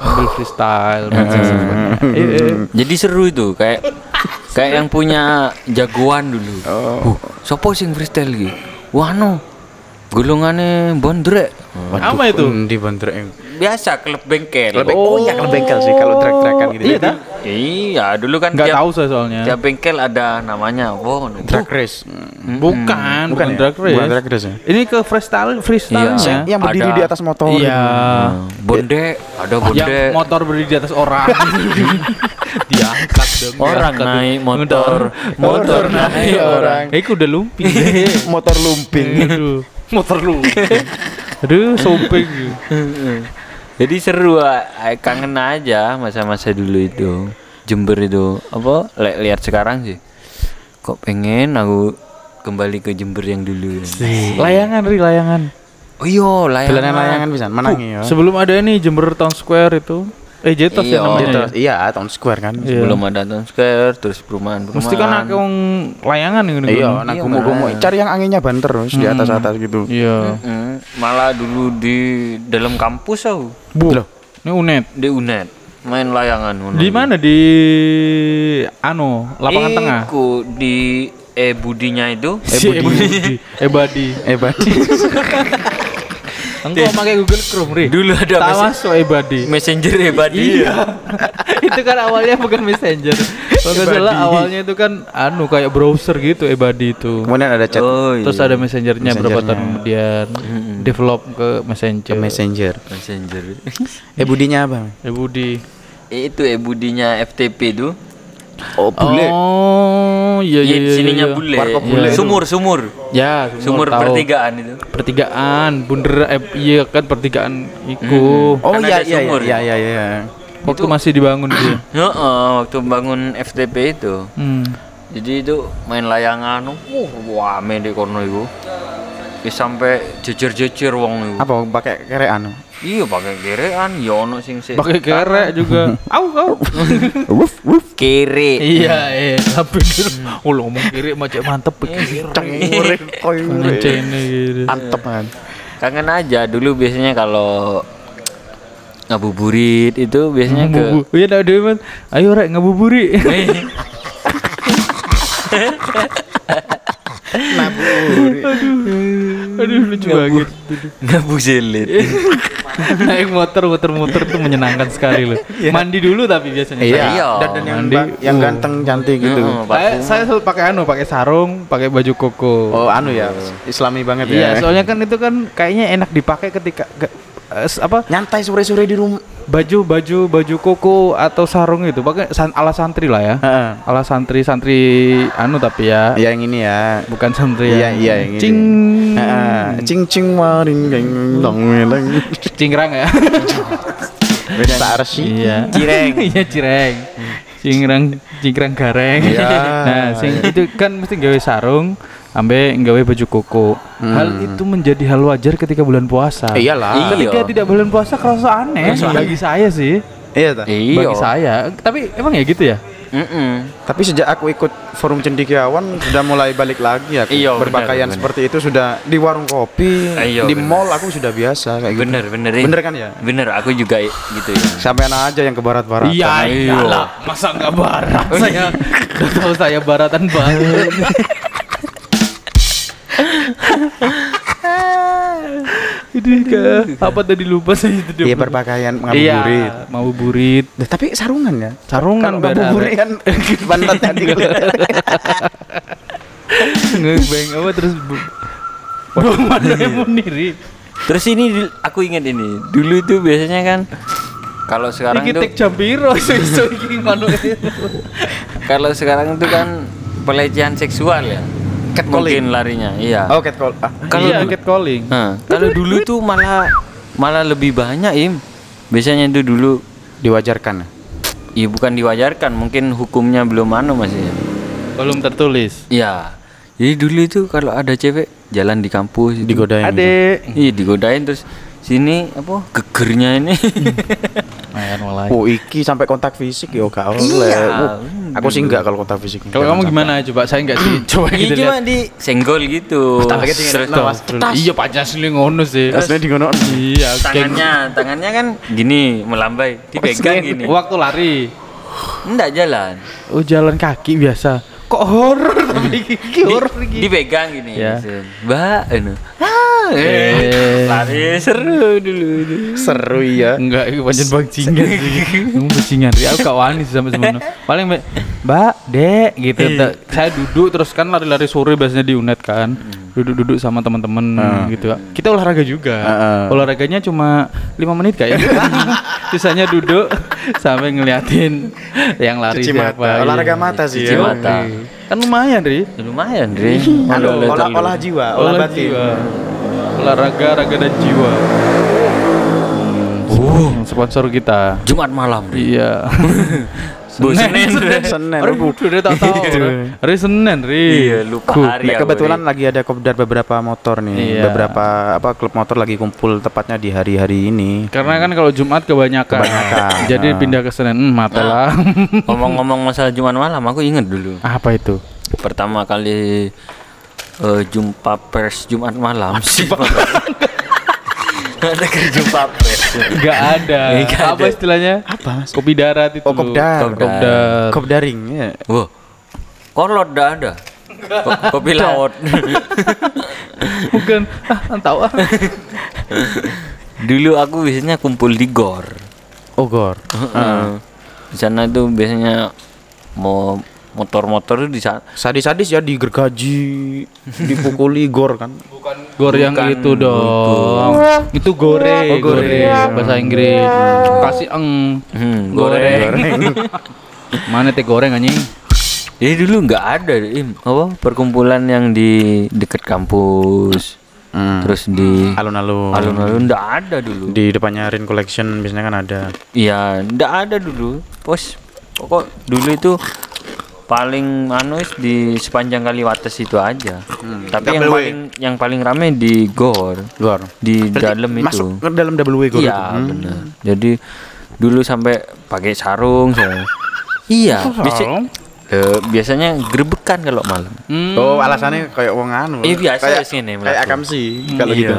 Ambil freestyle main saxophone. Eh. Jadi seru itu kayak kayak yang punya jagoan dulu. Oh. Uh, sopo sing freestyle iki? Wano. Golongane bondrek. Apa itu? Di bandrek. Biasa klub bengkel. Klub bengkel. Oh, iya klub bengkel sih kalau trek-trekan gitu. Iya Jadi, dah. Iya, dulu kan Nggak tiap, tahu saya soalnya. tiap bengkel ada namanya. Oh, Drag race. Bukan, bukan, Bukan ya? drag race. Bukan drag race ya? Ini ke freestyle, freestyle-nya. Iya. Yang berdiri Ada. di atas motor. Iya. Hmm. Bonde, ada bonde. Yang motor berdiri di atas orang. [laughs] Diangkat dong. Orang diangkat. naik motor, motor naik orang. Eh, udah lumping. [laughs] Motor lumping. Aduh, motor lu. [laughs] Aduh, sompeng. [laughs] Jadi seru, ah. kangen aja masa-masa dulu itu. Jember itu apa? li- lihat sekarang sih. Kok pengen aku kembali ke Jember yang dulu. Layangan, ri layangan. Oh iya, layangan. Dolanan layangan bisa menangi ya. Sebelum ada ini Jember Town Square itu. Eh, Jetos Iya. ya namanya. Gitu. ya? Iya, Town Square kan. Iya. Belum ada Town Square, terus perumahan-perumahan. Mesti kan akeh wong layangan nih Iya, kan. nah Iya, gumu-gumu cari yang anginnya ban terus di atas-atas gitu. Iya. Mm, malah dulu di dalam kampus aku Bu. Loh. Ini unet. di UNED main layangan. Di mana di anu, lapangan tengah. Iku di e budinya itu Si Ebudi. Ebadi. Eh, ban. Engkau pakai Google Chrome, Ri. dulu ada Tak masuk Ebadi. messenger Ebadi [laughs] itu kan awalnya bukan messenger. Kalau nggak salah awalnya itu kan anu kayak browser gitu Ebadi itu. Kemudian ada chat oh iya. Terus ada messengernya berapa tahun kemudian develop ke messenger. ke Messenger. messenger Eh budinya apa? Ebudi. itu e budinya FTP itu Oh, bule. Oh, iya iya Iya, iya. sininya iya. bule. Warkop Iya. bule itu. Sumur, sumur. Ya, Sumur tahu. pertigaan itu. Pertigaan, bunder eh, iya kan pertigaan iku. Oh Kan iya iya sumur. iya iya iya. Waktu masih dibangun dia. [clears throat] Heeh, waktu bangun FTP itu. Hmm. Jadi itu main layangan, uh, wame di kono itu. Wis sampai jejer-jejer wong itu. Apa pakai kerean? Iya pakai gerean, ya ono sing sik. Pakai kerek juga. [laughs] Au au. Wuf wuf. kere. iya, eh, tapi oh lo ngomong kiri macam mantep pikir. Cengure koyo Ngecene gitu. Antep kan. Kangen aja dulu biasanya kalau ngabuburit itu biasanya ke Ngabubu. Iya, ada dewe mas. Ayo rek ngabuburi. Naburi. [laughs] Aduh lucu banget. ngabuselit. [laughs] Naik motor muter-muter tuh menyenangkan sekali loh. Mandi dulu tapi biasanya. Iya. Iya. Dan dan yang Mandi. yang ganteng cantik gitu. Heeh, Saya, saya selalu pakai anu, pakai sarung, pakai baju koko. Oh anu ya, Islami banget Iya, ya. soalnya kan itu kan kayaknya enak dipakai ketika apa nyantai sore-sore di rumah. baju baju baju koko atau sarung itu pakai san, ala santri lah ya. Heeh. Ala santri santri anu tapi ya, Iya yang ini ya. bukan santri Iya yang iya yang ini. cing Heeh. Cing cing waring geng dong dong. [laughs] cingrang ya. Sarsi. iya. Cireng. [laughs] Iya cireng. Cingrang cingrang gareng. Iya. [laughs] nah, sing itu kan mesti gawe sarung ambe gawe baju koko. Hal itu menjadi hal wajar ketika bulan puasa. Iyalah. Iya. Ketika tidak bulan puasa kerasa aneh bagi saya sih. Iya ta. Iya. Bagi saya. Tapi emang ya gitu ya? Mm-mm. Tapi sejak aku ikut forum cendikiawan sudah mulai balik lagi aku. Iya, Berpakaian benar, seperti itu sudah di warung kopi, Iya, di mall aku sudah biasa kayak gitu. Bener bener Bener kan ya? Bener aku juga i- gitu ya. Sampai aja yang ke barat-barat. Iya, Iya. iyalah. Masa nggak barat? [laughs] saya udah tahu saya baratan banget. [laughs] Ini ke apa tadi lupa saya itu. Iya berpakaian Iya, ngabuburit. mau burit. Nah, tapi sarungan ya. Sarungan ngabuburit kan [laughs] pantatnya dikelihat. Ngebeng apa terus bu- Waduh, mana yang mau niri? Terus ini aku ingat ini. Dulu itu biasanya kan kalau sekarang itu jambiro [laughs] iki ngono. [laughs] kalau sekarang itu kan pelecehan seksual ya. Catcalling. Mungkin larinya. Iya. Oh, catcall. Ah, Kalau iya, catcalling. Nah, kalau [laughs] dulu tuh malah malah lebih banyak im. Biasanya itu dulu diwajarkan. ya bukan diwajarkan, mungkin hukumnya belum anu masih. Belum tertulis. Iya. Jadi dulu itu kalau ada cewek jalan di kampus itu, Digodain. Adek. Iya digodain terus sini apa gegernya ini. [laughs] Mayan mulai. Oh, iki sampai kontak fisik ya gak oleh. Iya. Oh, aku sih enggak kalau kontak fisik. Kalau kamu gimana coba? Saya enggak sih. [clears throat] Coba Iya kita cuma lihat. di senggol gitu. Iya Pancasila ngono sih. Aslinya di ngono. Iya, tangannya tangannya kan gini melambai dipegang gini. Waktu lari. Enggak jalan. Oh, jalan kaki biasa. Kok horor? Iki horor iki. Dipegang gini. Ya. Mbak, anu. Ah, Eh. eh. Lari seru dulu. Seru ya. Enggak, itu pancen bajingan sih. Kamu bajingan. Ri, aku gak wani sih sampai semono. Paling Mbak, Mbak, Dek gitu. Tak- Saya duduk terus kan lari-lari sore biasanya di UNED kan. Duduk-duduk sama teman-teman gitu. Kita olahraga juga. Heeh. Olahraganya cuma lima menit kayak. [laughs] Sisanya duduk sampai ngeliatin yang lari Cuci siapa. mata. Iya. Olahraga mata sih Cuci ya. mata. Kan lumayan, Ri. Ya, lumayan, Dre. Anu, olah, terlalu. olah jiwa, olah Olah batin. jiwa. Olahraga, raga dan jiwa. Oh, Sponsor kita. Jumat malam. Iya. [laughs] Bu, Senin. Senin. [laughs] Hari Bu. udah tak tahu. Hari Senin, Ri. Iya, lupa hari aku, kebetulan lagi ada kopdar beberapa motor nih. Iya. Beberapa apa klub motor lagi kumpul tepatnya di hari-hari ini. Karena kan kalau Jumat kebanyakan. Kebanyakan. [laughs] Jadi Ah. pindah ke Senin. Hmm, mata lah. [laughs] Ngomong-ngomong masalah Jumat malam, aku inget dulu. Apa itu? Pertama kali eh, jumpa pers Jumat malam. Ada ke jumpa pers. Enggak ada. [laughs] Apa ada. istilahnya? Apa mas? Kopi darat itu. Oh, kopdar. Kopdar. Kopdaring ya. Wah, kolot dah ada. Ko- Kopi laut. [laughs] Bukan. Ah, tahu ah. [laughs] Dulu aku biasanya kumpul di gor. Oh gor. Heeh. Di sana itu biasanya mau motor-motor di sana. Sadis-sadis ya digergaji, [laughs] dipukuli gor kan. Gor yang Bukan itu dong. Itu gore, Oh, gore. gore. Bahasa Inggris. Kasih eng. Hmm, Goreng. [laughs] Goreng. Mana teh goreng anjing? Jadi dulu nggak ada Im, apa perkumpulan yang di dekat kampus. Hmm. Terus di Alun-alun. alun-alun nggak ada dulu. Di depannya Rin Collection biasanya kan ada. Iya, nggak ada dulu. Pos pokok dulu itu paling anu di sepanjang Kaliwates itu aja. Tapi yang way. paling yang paling rame di Gor, Luar. di dalam itu. Masuk ke dalam double way gua Iya. Hmm. benar. Jadi dulu sampai pakai sarung saya. [laughs] Iya, biasa- eh, biasanya grebekan kalau malam. Hmm. Oh, alasannya kayak wong anu. Eh, biasa kayak, sini Kayak sih kalau Iya. gitu.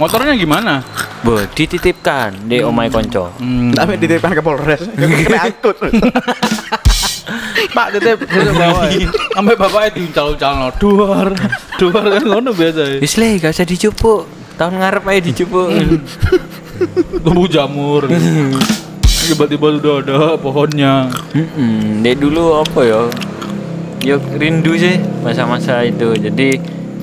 Motornya gimana? Bo, dititipkan di omai konco. Hmm. Tapi dititipkan ke Polres. [laughs] Kena angkut. [laughs] [laughs] Pak tetep tetep bawa. Sampai bapaknya diuncal-uncal no. Duar. [laughs] Duar kan ngono biasa. ya. Wis le, gak usah dicupuk. Tahun ngarep aja dicupuk. Tumbuh jamur. Tiba-tiba sudah ada pohonnya. Mm-mm, Dek dulu apa ya? Yo rindu sih masa-masa itu. Jadi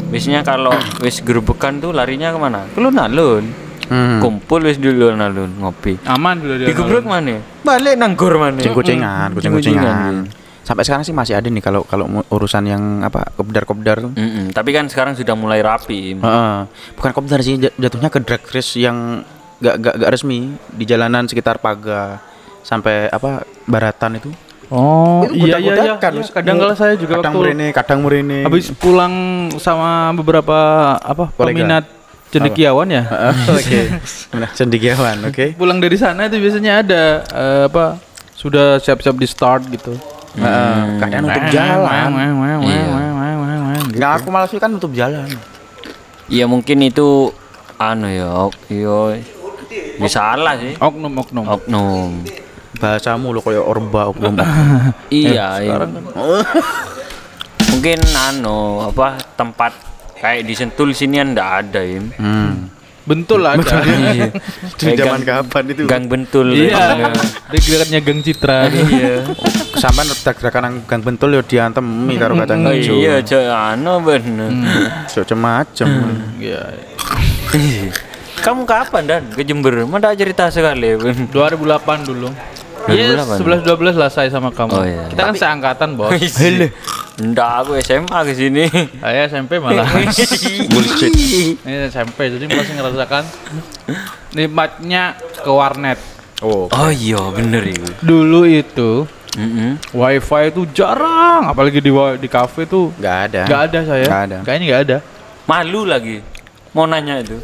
biasanya kalau wis gerobekan tuh larinya ke mana? Ke alun-alun. Hmm. Kumpul wis dulu alun-alun ngopi. Aman sudah dia. Digebrek mana? Balik nanggor mana? Kucing-kucingan, kucing-kucingan. Sampai sekarang sih masih ada nih kalau kalau urusan yang apa kopdar-kopdar tuh. Mm-mm, Tapi kan sekarang sudah mulai rapi. Heeh. Bukan kopdar sih jat- jatuhnya ke drag race yang gak, gak, gak resmi di jalanan sekitar Paga sampai apa Baratan itu. Oh, Itu iya iya iya. budak-budakan, Iya. Kadang kala saya juga kadang waktu merene, kadang merene. habis pulang sama beberapa apa Kolega. peminat cendekiawan ya. Heeh, Oke. [laughs] Nah, cendekiawan, oke. Pulang dari sana itu biasanya ada eh, apa sudah siap-siap di start gitu. Heeh, kadang nutup jalan. Iya. Nggak aku malah sih kan nutup jalan. Iya mungkin itu anu ya, yo bisa salah sih. Oknum oknum. Oknum. Bahasamu lo kayak orba oknum. [laughs] Iya, iya. Mungkin anu apa tempat kayak di Sentul sini ndak ada im. Hmm. Bentul aja. Iya. Di zaman gang- kapan itu? Gang Bentul. Iya. Dia gerakannya Gang Citra. Iya. [laughs] Gerakan nang gang bentul yo diantemi karo kacang Oh hijau. iya, cok anu bener. Macam-macam. Iya. [laughs] Kamu kapan dan ke Jember? Mana cerita sekali. Ben. 2008 dulu. Yes, 2008. 11 12 lah saya sama kamu. Oh, iya. Kita kan seangkatan, Bos. Hele. Ndak aku SMA ke sini. [laughs] Saya SMP malah. [laughs] Bullshit. Ini SMP jadi masih ngerasakan nikmatnya ke warnet. Oh. Oh iya, bener itu. Dulu itu Mm-mm. wifi itu jarang, apalagi di di kafe tuh Enggak ada. nggak ada saya. Nggak ada. Kayaknya nggak ada. Malu lagi. Mau nanya itu.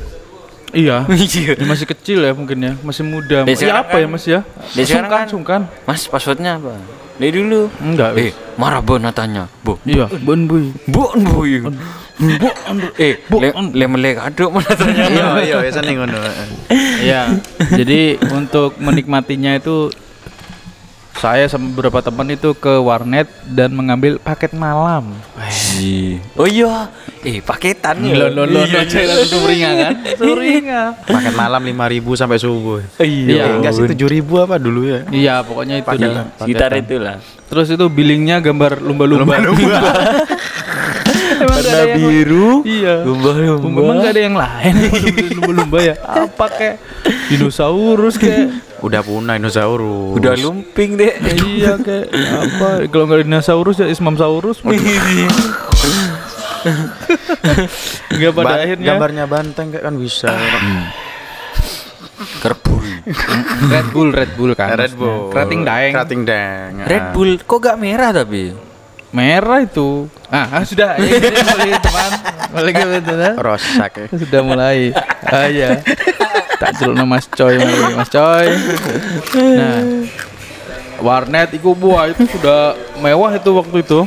Iya. [laughs] Iya. Dia masih kecil ya mungkin ya, masih muda. Dari Iya sekarang apa ya kan- Mas ya? dari sekarang Sungkan, kan- sungkan. Mas, passwordnya apa? Dari dulu. Enggak. Eh, marah Bo natanya. Bo. Iya, Bon Boy. Bu, bu, iya. Eh, le, le melek aduk mana tanya. Iya, iya, biasa nih ngono. Iya. Jadi untuk menikmatinya itu saya sama beberapa teman itu ke warnet dan mengambil paket malam. Oh iya, eh paketan ya. Lo lo lo lo cewek itu sumringah kan? [laughs] Sumringah. Makan malam 5000 sampai subuh. Iya. Eh, enggak sih 7000 apa dulu ya? Iya, pokoknya itu Paketan. dah. Sekitar paketan. itulah. Terus itu billingnya gambar lumba-lumba. [laughs] Emang nggak ada yang biru. Iya. Lumba-lumba. Emang gak ada yang lain [laughs] lumba-lumba ya? Apa kayak dinosaurus kayak Udah punah dinosaurus. Udah lumping deh. [laughs] iya kayak apa kalau nggak dinosaurus ya ismamsaurus [laughs] nggak pada Ba- akhirnya gambarnya banteng kayak kan bisa. Kerbul. [laughs] Red Bull Red Bull kan Red Bull. Kerating daeng Kerating daeng. Red Bull kok gak merah tapi? merah itu ah, ah, sudah ya, mulai teman mulai ke teman Rosak ya. sudah mulai ah ya tak celuk Mas Coy Mas Coy nah warnet itu buah itu sudah mewah itu waktu itu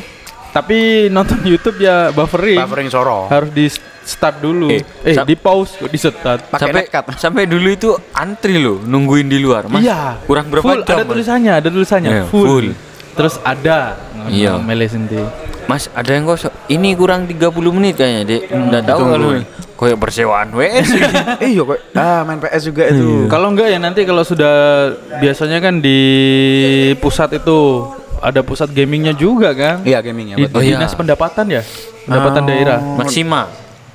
tapi nonton YouTube ya buffering Buffering soro. harus di start dulu Eh, eh, di pause di start sampai sampai dulu itu antri loh nungguin di luar. Mas, iya Kurang berapa full, jam? ada tulisannya ada tulisannya Iya, full. full. terus ada Iya. mele sendiri Mas, ada yang kosong. Ini kurang 30 menit kayaknya, Dek. Enggak tahu kalau kayak persewaan WS. [laughs] Eh, iya kok. Ah, main PS juga itu. Kalau enggak ya nanti kalau sudah biasanya kan di pusat itu ada pusat gamingnya juga kan? Iya, gaming ya. Di betul. Oh, iya. dinas pendapatan ya, pendapatan Oh. daerah. Maksima.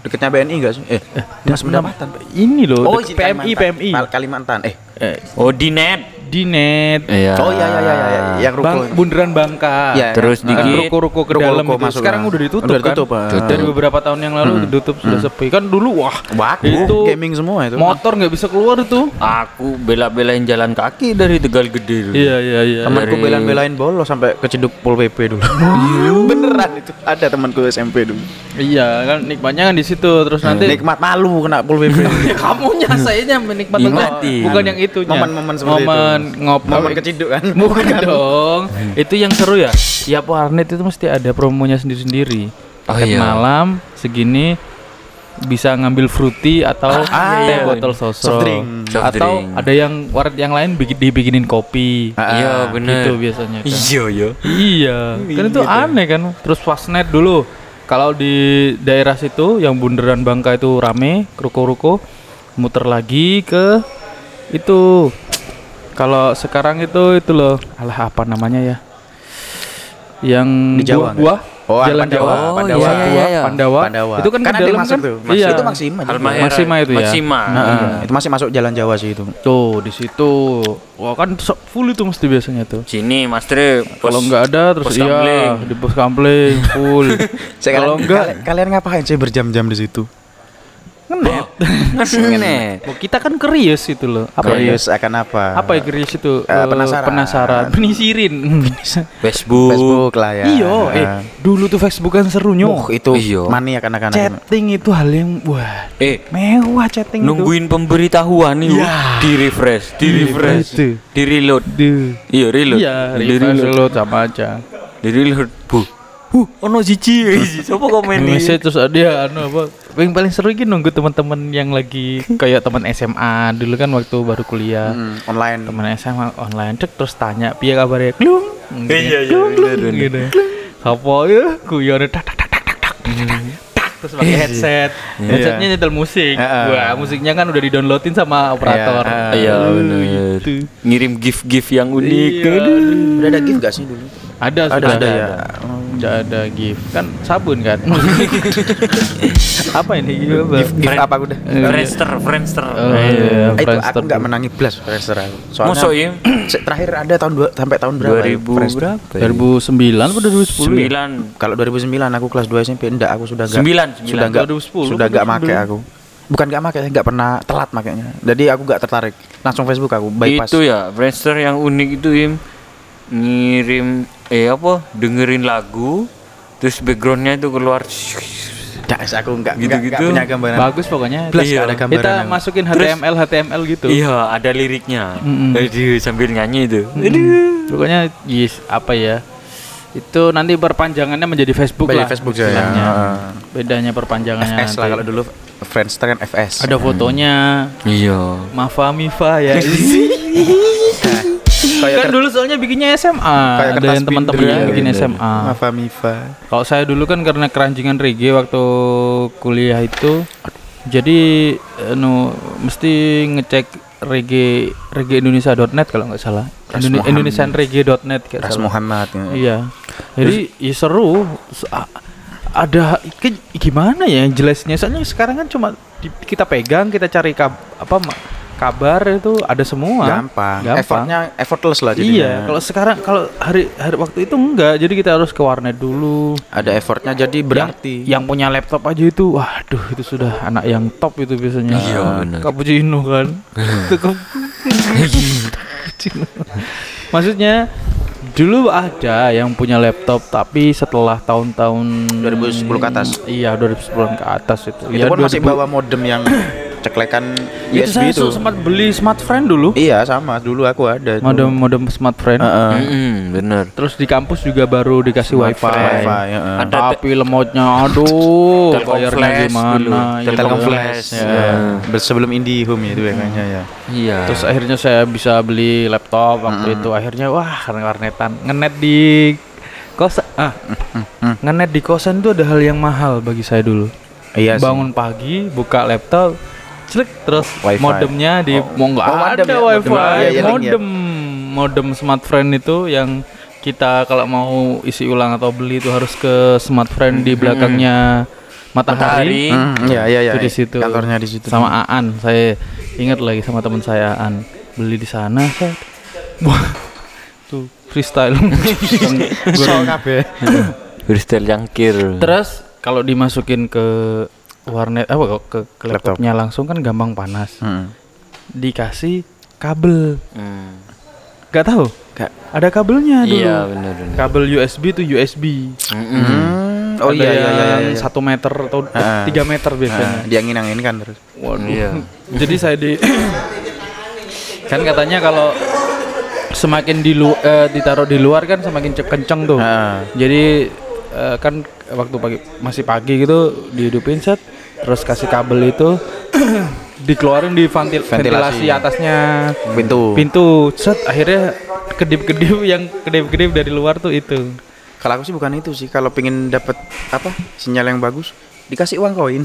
Deketnya BNI enggak sih? Eh, Dinas Pendapatan. Ini loh, Oh, di PMI, Kalimantan. PMI. Kal- Kalimantan. Eh, Eh, Oh, di net. Di net. Iya. Oh iya iya iya, iya. yang ruko. Bang, bundaran Bangka. Iya, Terus iya. Kan dikit. ruko-ruko ke dalam itu. masuk, Sekarang ah. udah ditutup Udah kan. ditutup, ah. Dari beberapa tahun yang lalu ditutup sudah sepi. Kan dulu wah. Waduh, itu gaming semua itu. Motor nggak bisa keluar itu. Aku bela-belain jalan kaki dari Tegal Gede dulu. Iya iya iya. Temanku Dari- belan-belain bolos sampai keciduk pol pp dulu. [laughs] Beneran itu. Ada temanku SMP dulu. Iya kan nikmatnya kan di situ terus nanti Nikmat malu kena pol pp. [laughs] Ya, kamunya sayanya menikmati bukan yang itu Momen-momen seperti itu. Momen ngop [laughs] Momen keciduk kan. bukan dong itu yang seru ya tiap warnet itu mesti ada promonya sendiri-sendiri Oh, paket iya. malam segini bisa ngambil fruity atau Ah, teh iya. botol Soft sosro drink. Soft atau drink. ada yang warnet yang lain bikin dibikinin kopi Ah, Iya, ah. bener. gitu biasanya kan. Iya, iya. Iya, kan itu aneh kan. Terus Fastnet dulu. Kalau di daerah situ yang bundaran Bangka itu rame, ruko-ruko, muter lagi ke itu. Kalau sekarang itu itu loh, alah apa namanya ya? Yang Di Jawa buah, Oh, Jalan Pandawa, Jawa, Oh, Pandawa. iya, iya, iya. Pandawa. Pandawa. Itu kan, Kan ada masuk kan? tuh. Iya. itu Maksima juga. Halmahera. Maksima itu ya? Maksima. Nah, iya. itu masih masuk jalan Jawa sih itu. Tuh di situ. Wah kan so- full itu mesti biasanya tuh. Sini Mas Tri. Kalau nggak ada terus pos iya kampling. di pos kampling full. [laughs] Kalau enggak kalian, kalian ngapain sih berjam-jam di situ? [laughs] ngenet. Ngenet. Oh, kita kan curious itu loh. Apa ya? Curious akan apa? Apa ya curious itu? Eh, penasaran. Penasaran. Penisirin. [laughs] Facebook. Facebook lah ya. Iyo, eh dulu tuh Facebook kan seru Uh, nyok. itu Iya. mani akan-akan Chatting itu hal yang wah Eh, mewah chatting nungguin pemberitahuan nih. Iya. Di refresh, di refresh, itu. di reload. itu. Iya, reload. Iya, di refresh reload. lo sama aja. Di reload. Bu. Huh, ono siji. [laughs] Siapa komen nih? Message terus dia anu apa? Yang paling seru ini nunggu teman-teman yang lagi kayak teman SMA dulu kan waktu baru kuliah. Hmm, online. teman SMA online cek terus tanya piye kabarnya klung Iya, ya, iya, bener, klung, bener. gitu apa ya guyone tak tak tak tak tak tak tak, tak, tak, terus pakai headset headsetnya nyetel musik Heeh. wah musiknya kan udah didownloadin sama operator Iya, Iya, Uh, bener. gitu. Ngirim gift-gift yang unik. Iya, Aduh. Udah ada gift gak sih dulu? ada Ada, sudah ada ya. Udah ada gift kan sabun kan [laughs] apa ini Gift, gift apa udah? Friendster, Friendster. Oh, iya, Eh, itu aku nggak menangi blast Friendster aku. Soalnya Mosok [clears throat] ya? terakhir ada tahun dua, sampai tahun berapa? ya, 2000 Friendster? berapa? ya? 2009 atau 2010 ya? 9 Kalau 2009 aku kelas 2 SMP enggak aku sudah enggak Sembilan, sudah sembilan. enggak 2010, sudah enggak 2009. make aku. Bukan enggak make, enggak pernah telat makanya. Jadi aku enggak tertarik. Langsung Facebook aku bypass. Itu ya, Friendster yang unik itu Im ngirim eh apa? Dengerin lagu terus backgroundnya itu keluar Nggak, aku enggak enggak, Gitu-gitu. enggak punya gambaran. bagus pokoknya Blas Iya. ada gambaran. kita aku. masukin Terus- HTML HTML gitu Iya, ada liriknya. Mm-mm. Aduh, sambil nyanyi itu. pokoknya yes apa ya itu nanti perpanjangannya menjadi Facebook Menjadi lah Facebook ya. istilahnya. Heeh. bedanya perpanjangannya FS lah kalau dulu Friendster kan FS. ada fotonya Iya. Mafa Mifa ya [laughs] Kayak kan dulu soalnya bikinnya SMA kayak ada yang teman-teman yang ya, bikin bener. SMA Mafa Mifa. kalau saya dulu kan karena keranjingan reggae waktu kuliah itu jadi anu mesti ngecek reggae reggae Indonesia.net kalau nggak salah Ras Indone- Muhammad. Kayak Ras salah. Muhammad. ya. Iya. Jadi ya seru. Ada ke- gimana ya yang jelasnya? Soalnya sekarang kan cuma di- kita pegang, kita cari kab, apa kabar itu ada semua. Gampang. Gampang. Effortnya effortless lah Iya, jadinya. kalau sekarang kalau hari hari waktu itu enggak, jadi kita harus ke warnet dulu. ada effortnya jadi berarti. Yang punya laptop aja itu, waduh itu sudah anak yang top itu biasanya. Iya, benar. Cappuccino kan. [laughs] Itu. [laughs] Maksudnya dulu ada yang punya laptop tapi setelah tahun-tahun 2010 ke atas. Iya, 2010 ke atas itu. itu Iya, pun masih 2000 bawa modem yang [coughs] ceklekan itu USB saya itu. sempat beli smart friend dulu. Iya sama dulu aku ada itu. Modem modem smart friend. Heeh. Mm-mm, bener. Terus di kampus juga baru dikasih wifi. Wifi, heeh. Ada Tapi lemotnya [laughs] aduh, bayarnya gimana? Iya, Telkom Flash. Flash. Ya. Be- Sebelum IndiHome itu ya kayaknya ya. Iya. Terus akhirnya saya bisa beli laptop waktu itu. Akhirnya wah karena warnetan ngenet di kosan ah ngenet di kosan itu ada hal yang mahal bagi saya dulu. Iya sih. Bangun pagi, buka laptop, celek terus Wifi. modemnya di mau nggak Oh, modem ada ya, wifi, modem. Iya, iya, ya. modem modem smart friend itu yang kita kalau mau isi ulang atau beli itu harus ke smart friend di belakangnya matahari. Matahari. Hmm, iya iya iya. itu di situ Kantornya di situ. sama Aan saya ingat lagi sama teman saya Aan beli di sana Wah, tuh freestyle. [laughs] Kabeh. freestyle cangkir Terus kalau dimasukin ke warnet apa kok ke, ke Laptop. laptopnya langsung kan gampang panas. Hmm. Dikasih kabel. Hmm. Gak tahu? Gak. Ada kabelnya dulu. iya bener bener Kabel USB tuh USB. Mm-mm. Hmm. Oh Ada iya iya iya iya. yang iya. Satu meter atau Ah. tiga meter biasanya. Nah, diangin-angin kan terus. Waduh. Iya. Jadi saya di [coughs] kan katanya kalau semakin di lu, eh, ditaruh di luar kan semakin kenceng tuh. Ah. Jadi eh, kan waktu pagi masih pagi gitu dihidupin set terus kasih kabel itu [clears throat] dikeluarin di ventil- Ventilasi. ventilasi atasnya Pintu. pintu set akhirnya kedip-kedip [laughs] yang kedip-kedip dari luar tuh itu. Kalau aku sih bukan itu sih. Kalau pengen dapat apa sinyal yang bagus, dikasih uang koin.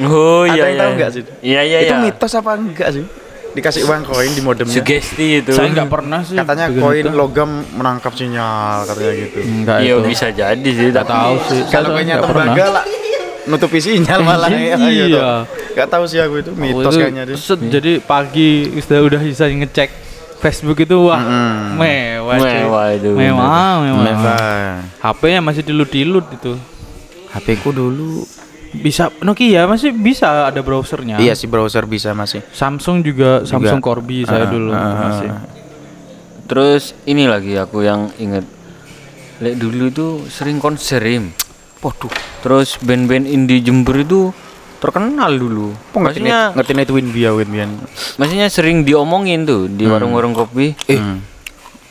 oh Ada iya yang iya tahu nggak sih? iya iya itu iya. mitos apa enggak sih? Dikasih uang koin di modemnya. sugesti itu Saya nggak pernah sih. Katanya koin itu. logam menangkap sinyal katanya gitu. Enggak iya itu. bisa jadi sih tapi tahu sih. Kalau Saya koinnya tembaga lah nutupi sinyal malah ya, Iya. gitu. Gak tahu sih aku itu mitos Itu kayaknya deh. set, jadi pagi sudah udah bisa ngecek Facebook itu wah Mm-mm. mewah cuy. Mewah itu, mewah mewah, Mewah. HP-nya masih dilut-dilut itu HP ku dulu bisa Nokia masih bisa ada browsernya iya sih browser bisa masih. Samsung juga, Samsung Corby saya Ah, dulu ah, masih terus ini lagi aku yang inget Lek dulu itu sering konser Im. Waduh, terus band-band indie Jember itu terkenal dulu. Maksudnya ngerti net win biya win bian. maksudnya sering diomongin tuh di warung-warung kopi. Eh. Hmm.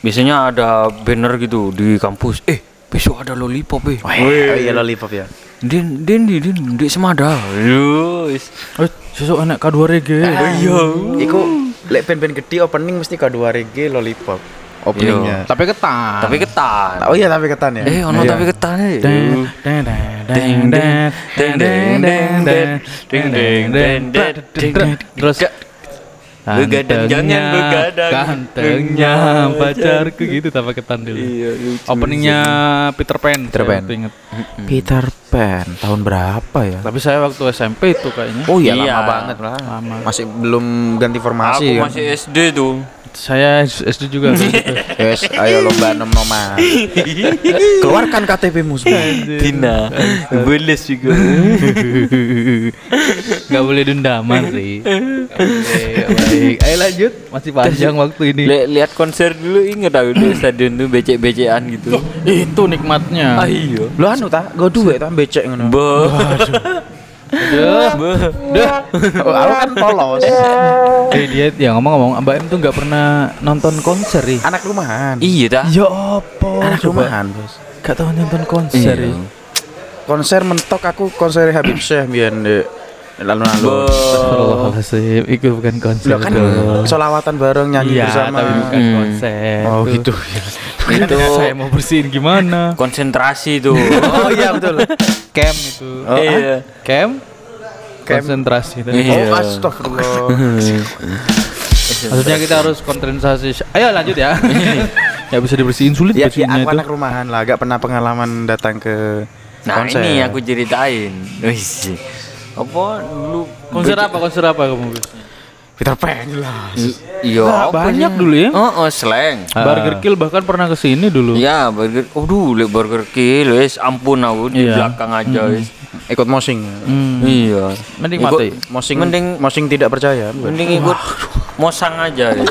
biasanya ada banner gitu di kampus. Eh besok ada lollipop eh. Wah, oh iya lollipop ya. din din din din di semada. Yo, wis. eh sesuk anak K2 reggae Iya. Iku lek band-band gede opening mesti kedua reggae lollipop openingnya. tapi ketan tapi ketan Oh iya tapi ketan ya. eh ono Iya. tapi ketan eh. Deng, deng, deng, deng, deng, deng, deng, deng, deng, deng, deng, deng, deng, deng. terus Begadang, jangan begadang. gantengnya pacarku gitu tanpa ketan dulu Iya, lucu. openingnya Peter Pan Peter saya Pan. inget. Peter Pan tahun berapa ya? tapi saya waktu SMP itu kayaknya Oh iya, Iya. lama banget lah. Lama. Masih belum ganti formasi aku kan. masih SD tuh saya SD juga gitu. [laughs] Yes, ayo lomba nom noman. Keluarkan KTP-mu semua. Tina Beles juga [laughs] nggak boleh dendaman sih Oke, baik ayo lanjut masih panjang waktu ini lihat konser dulu inget aku di stadion tuh becek-becekan gitu itu nikmatnya ah iya Lu anu ta, go duwe ta becek ngono. Aduh. Oh, Aku kan polos. Eh dia ya ngomong-ngomong Mbak M tuh nggak pernah nonton konser ih. Anak rumahan. iya dah Ya apa? Anak rumahan, Bos. gak tahu nonton konser Iya. Konser mentok aku konser Habib Syekh biyen di lalu-lalu. Bo. Astagfirullahaladzim, itu bukan konser Lo kan solawatan bareng nyanyi Iya, bersama. tapi bukan Hmm. konser. Oh Tuh. gitu. itu Saya mau bersihin gimana? konsentrasi tuh oh iya betul. Camp itu. Oh, iya Camp? Camp. Konsentrasi. Iya. Oh astagfirullah. [laughs] Maksudnya kita harus konsentrasi. Ayo lanjut ya. [laughs] ya bisa dibersihin sulit ya, ya bersihnya aku itu. anak rumahan lah, gak pernah pengalaman datang ke nah konser. ini aku ceritain Wis. Apa dulu Konser apa? Konser apa kamu? Peter Pan jelas. iya Nah, banyak dulu ya. oh, oh slang Burger Kill bahkan pernah ke sini dulu. Ya, burger. Aduh, lek burger kill wis ampun aku di Iya. belakang aja wis. Ikut mosing. Hmm. Iya. Mending Ikut- mati. Mosing Mending- mosing tidak percaya. Mending ikut mosang aja wis.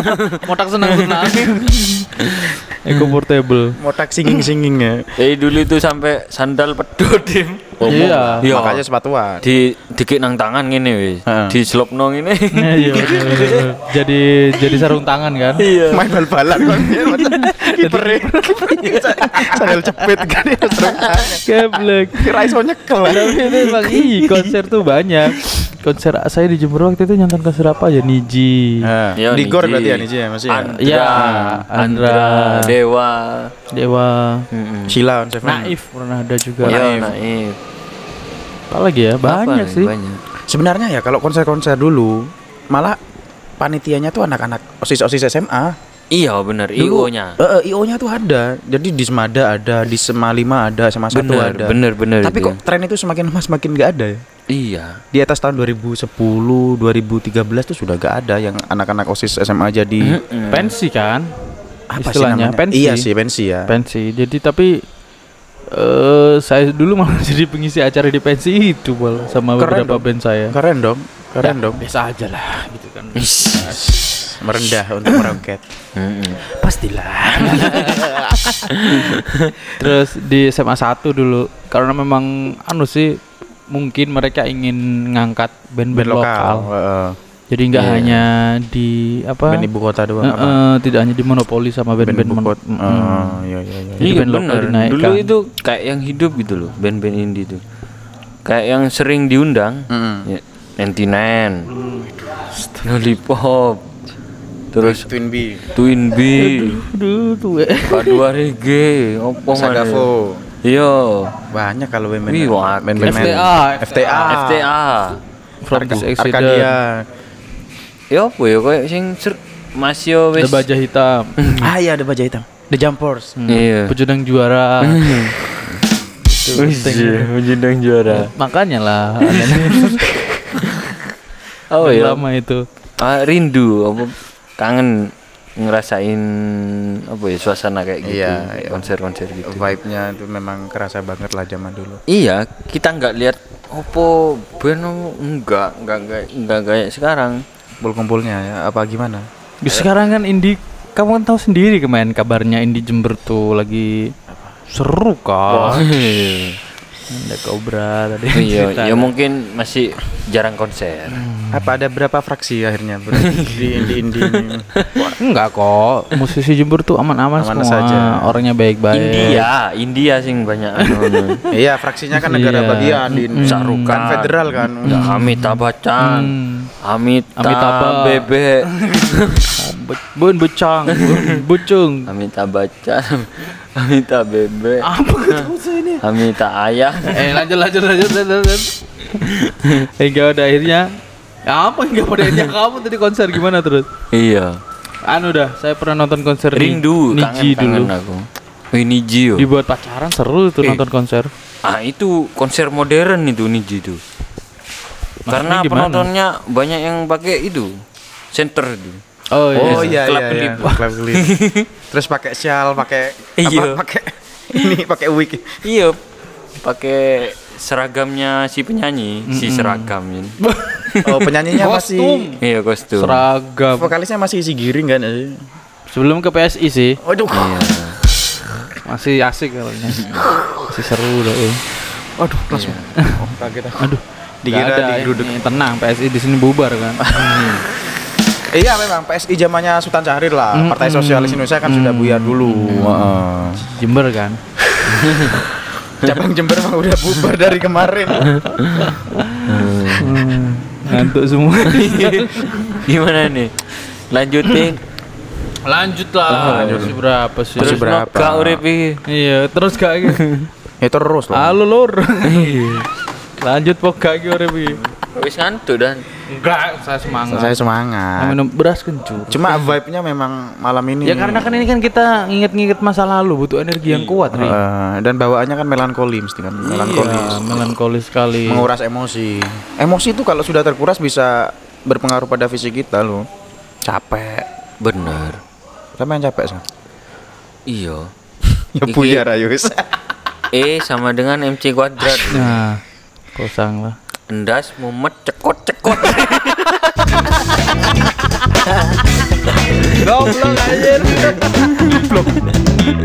[laughs] Motak senang-senang. [laughs] Eco portable. Motak singing-singing ya. Eh dulu itu sampai sandal pedot Dim. Iya. Iya. Makanya sepatuan. Di dikit nang tangan ngene wis. Di slopno ngene. Iya, bener, bener. jadi jadi sarung tangan kan? Iya. Main bal-balan kan dia. Kiper. Sandal cepit kan serang tangan. Keblek. Kira iso nyekel. Tapi emang ih, konser tuh banyak. Konser saya di Jember waktu itu nonton konser apa ya Niji. Iya, Di gor Niji. berarti ya Niji ya masih ya. Andra, Iya, Andra, Andra. Dewa. Dewa. Mm-mm. Sheila on Seven. Naif pernah ada juga. Iya, Naif. naif. Apa lagi ya? Apa Banyak nih? sih. Banyak. Sebenarnya ya kalau konser-konser dulu malah panitianya tuh anak-anak osis-osis SMA. Iya bener, Dulu, IO-nya. eh, eh, IO-nya tuh ada. Jadi di Semada ada, di Sema 5 ada, Sema 1 Bener, ada. bener, bener. Tapi itu. kok tren itu semakin lama semakin nggak ada ya. Iya. Di atas tahun 2010, 2013 tuh sudah gak ada yang anak-anak OSIS SMA jadi pensi kan apa sih istilahnya namanya? pensi Iya sih pensi ya. pensi jadi tapi eh saya dulu malah [laughs] jadi pengisi acara di pensi itu sama Keren beberapa dong. band saya Keren dong, keren Ya, dong. biasa aja lah gitu kan Merendah untuk meroket. Pastilah [laughs] terus di SMA 1 dulu karena memang anu sih mungkin mereka ingin ngangkat band-band Band lokal. lokal, heeh. jadi nggak Iya. hanya di apa Band ibu kota doang apa? eh, tidak hanya di monopoli sama Band band-band ibu kota. Mm, Oh, mm. iya iya iya. Jadi Iya band lokal dinaikkan. Dulu itu kayak yang hidup gitu loh, band-band indie itu. Kayak yang sering diundang. Mm-mm. Ya, 99. Lollipop. Terus Twin B, Twin B. Aduh, tuh. K2 Reggae. Opo mana? Sagafo. Iya. Banyak kalau band-band. Wih, wah, band-band FTA, FTA. FTA. From Arka- this accident. Arkadia. Ya apa ya kayak sing ser masih Ada baja hitam [clears throat] ah iya ada baja hitam. The Jumpers. Hmm, Iya. pecundang juara penting. menjendang juara. makanya lah [laughs] Oh Band ya. lama itu Ah, rindu apa kangen ngerasain apa ya suasana kayak gitu Iya, iya. konser-konser gitu Vibe-nya itu memang kerasa banget lah zaman dulu. iya kita nggak lihat opo band oh, enggak enggak enggak enggak kayak sekarang Kumpul-kumpulnya ya apa gimana? Di sekarang kan indie kamu kan tahu sendiri kemarin kabarnya indie Jember tuh lagi seru kan [laughs] ada Cobra tadi iya cerita. ya mungkin masih jarang konser Apa ada berapa fraksi akhirnya di [laughs] indie-indie ini? enggak kok musisi Jember tuh aman-aman Aman semua saja. orangnya baik-baik India India sing banyak. Iya, fraksinya kan negara Iya. bagian di Mm. Sarukan. kan federal kan. Ya, Amitabh Bachchan Hmm. Amitabh, Amitabh. Bebek Be- Bun becang, bun bucung. Amitabh Bachchan Amitabh Bebek Apa saya ini? Amitabh Ayah Eh lanjut lanjut lanjut lanjut. Hingga pada akhirnya ya apa hingga pada akhirnya [laughs] kamu tadi konser gimana terus? iya Anu dah, saya pernah nonton konser rindu Niji dulu. aku Wih Niji yo. Dibuat pacaran seru tuh Eh. nonton konser. Ah itu konser modern itu Niji itu. Karena gimana? penontonnya banyak yang pakai itu center itu. Oh Oh iya. iya iya, iya. Kelap kelip. [laughs] Terus pakai shawl, pakai Iya. apa? Pakai [laughs] ini pakai wig. Iya, pakai seragamnya si penyanyi, si seragam ini. [laughs] Oh, penyanyinya masih Kostum. Iya kostum. Seragam. vokalisnya masih isi giring kan? eh? Sebelum ke PSI sih Waduh. Iya. masih asik kayaknya. Masih seru dah. eh. Waduh, langsung. Oh, kaget aku. Aduh. Dikira ada, digeruduk. ini tenang PSI di sini bubar kan. Iya memang PSI zamannya Sultan Syahrir lah. Mm, Partai mm. Sosialis Indonesia kan sudah buyar dulu. Heeh. Jember kan. [laughs] Cabang Jember mah udah bubar dari kemarin. Ngantuk semua. [laughs] Gimana nih? Lanjutin. Lanjut lah. Masih berapa sih? Masih Terus berapa? no, gak urip iki. Iya, terus gak gitu. [laughs] ya terus loh. Halo lur. Lanjut pok gak iki urip iki. Wis ngantuk dan Enggak, saya semangat. Saya semangat. minum beras kencur. Cuma vibe-nya memang malam ini. Ya karena kan ini kan kita nginget-nginget masa lalu, butuh energi yang kuat, Ri. Eh, dan bawaannya kan melankoli mesti kan melankolis. Iya, melankolis sekali. Menguras emosi. Emosi itu kalau sudah terkuras bisa berpengaruh pada fisik kita loh. Capek. bener. Siapa yang capek sih? Iya. [laughs] Ya buyar Ayus. E sama dengan MC kuadrat. Nah, kosong lah. Endas mumet cekot cekot. Goblok anjir. [laughs]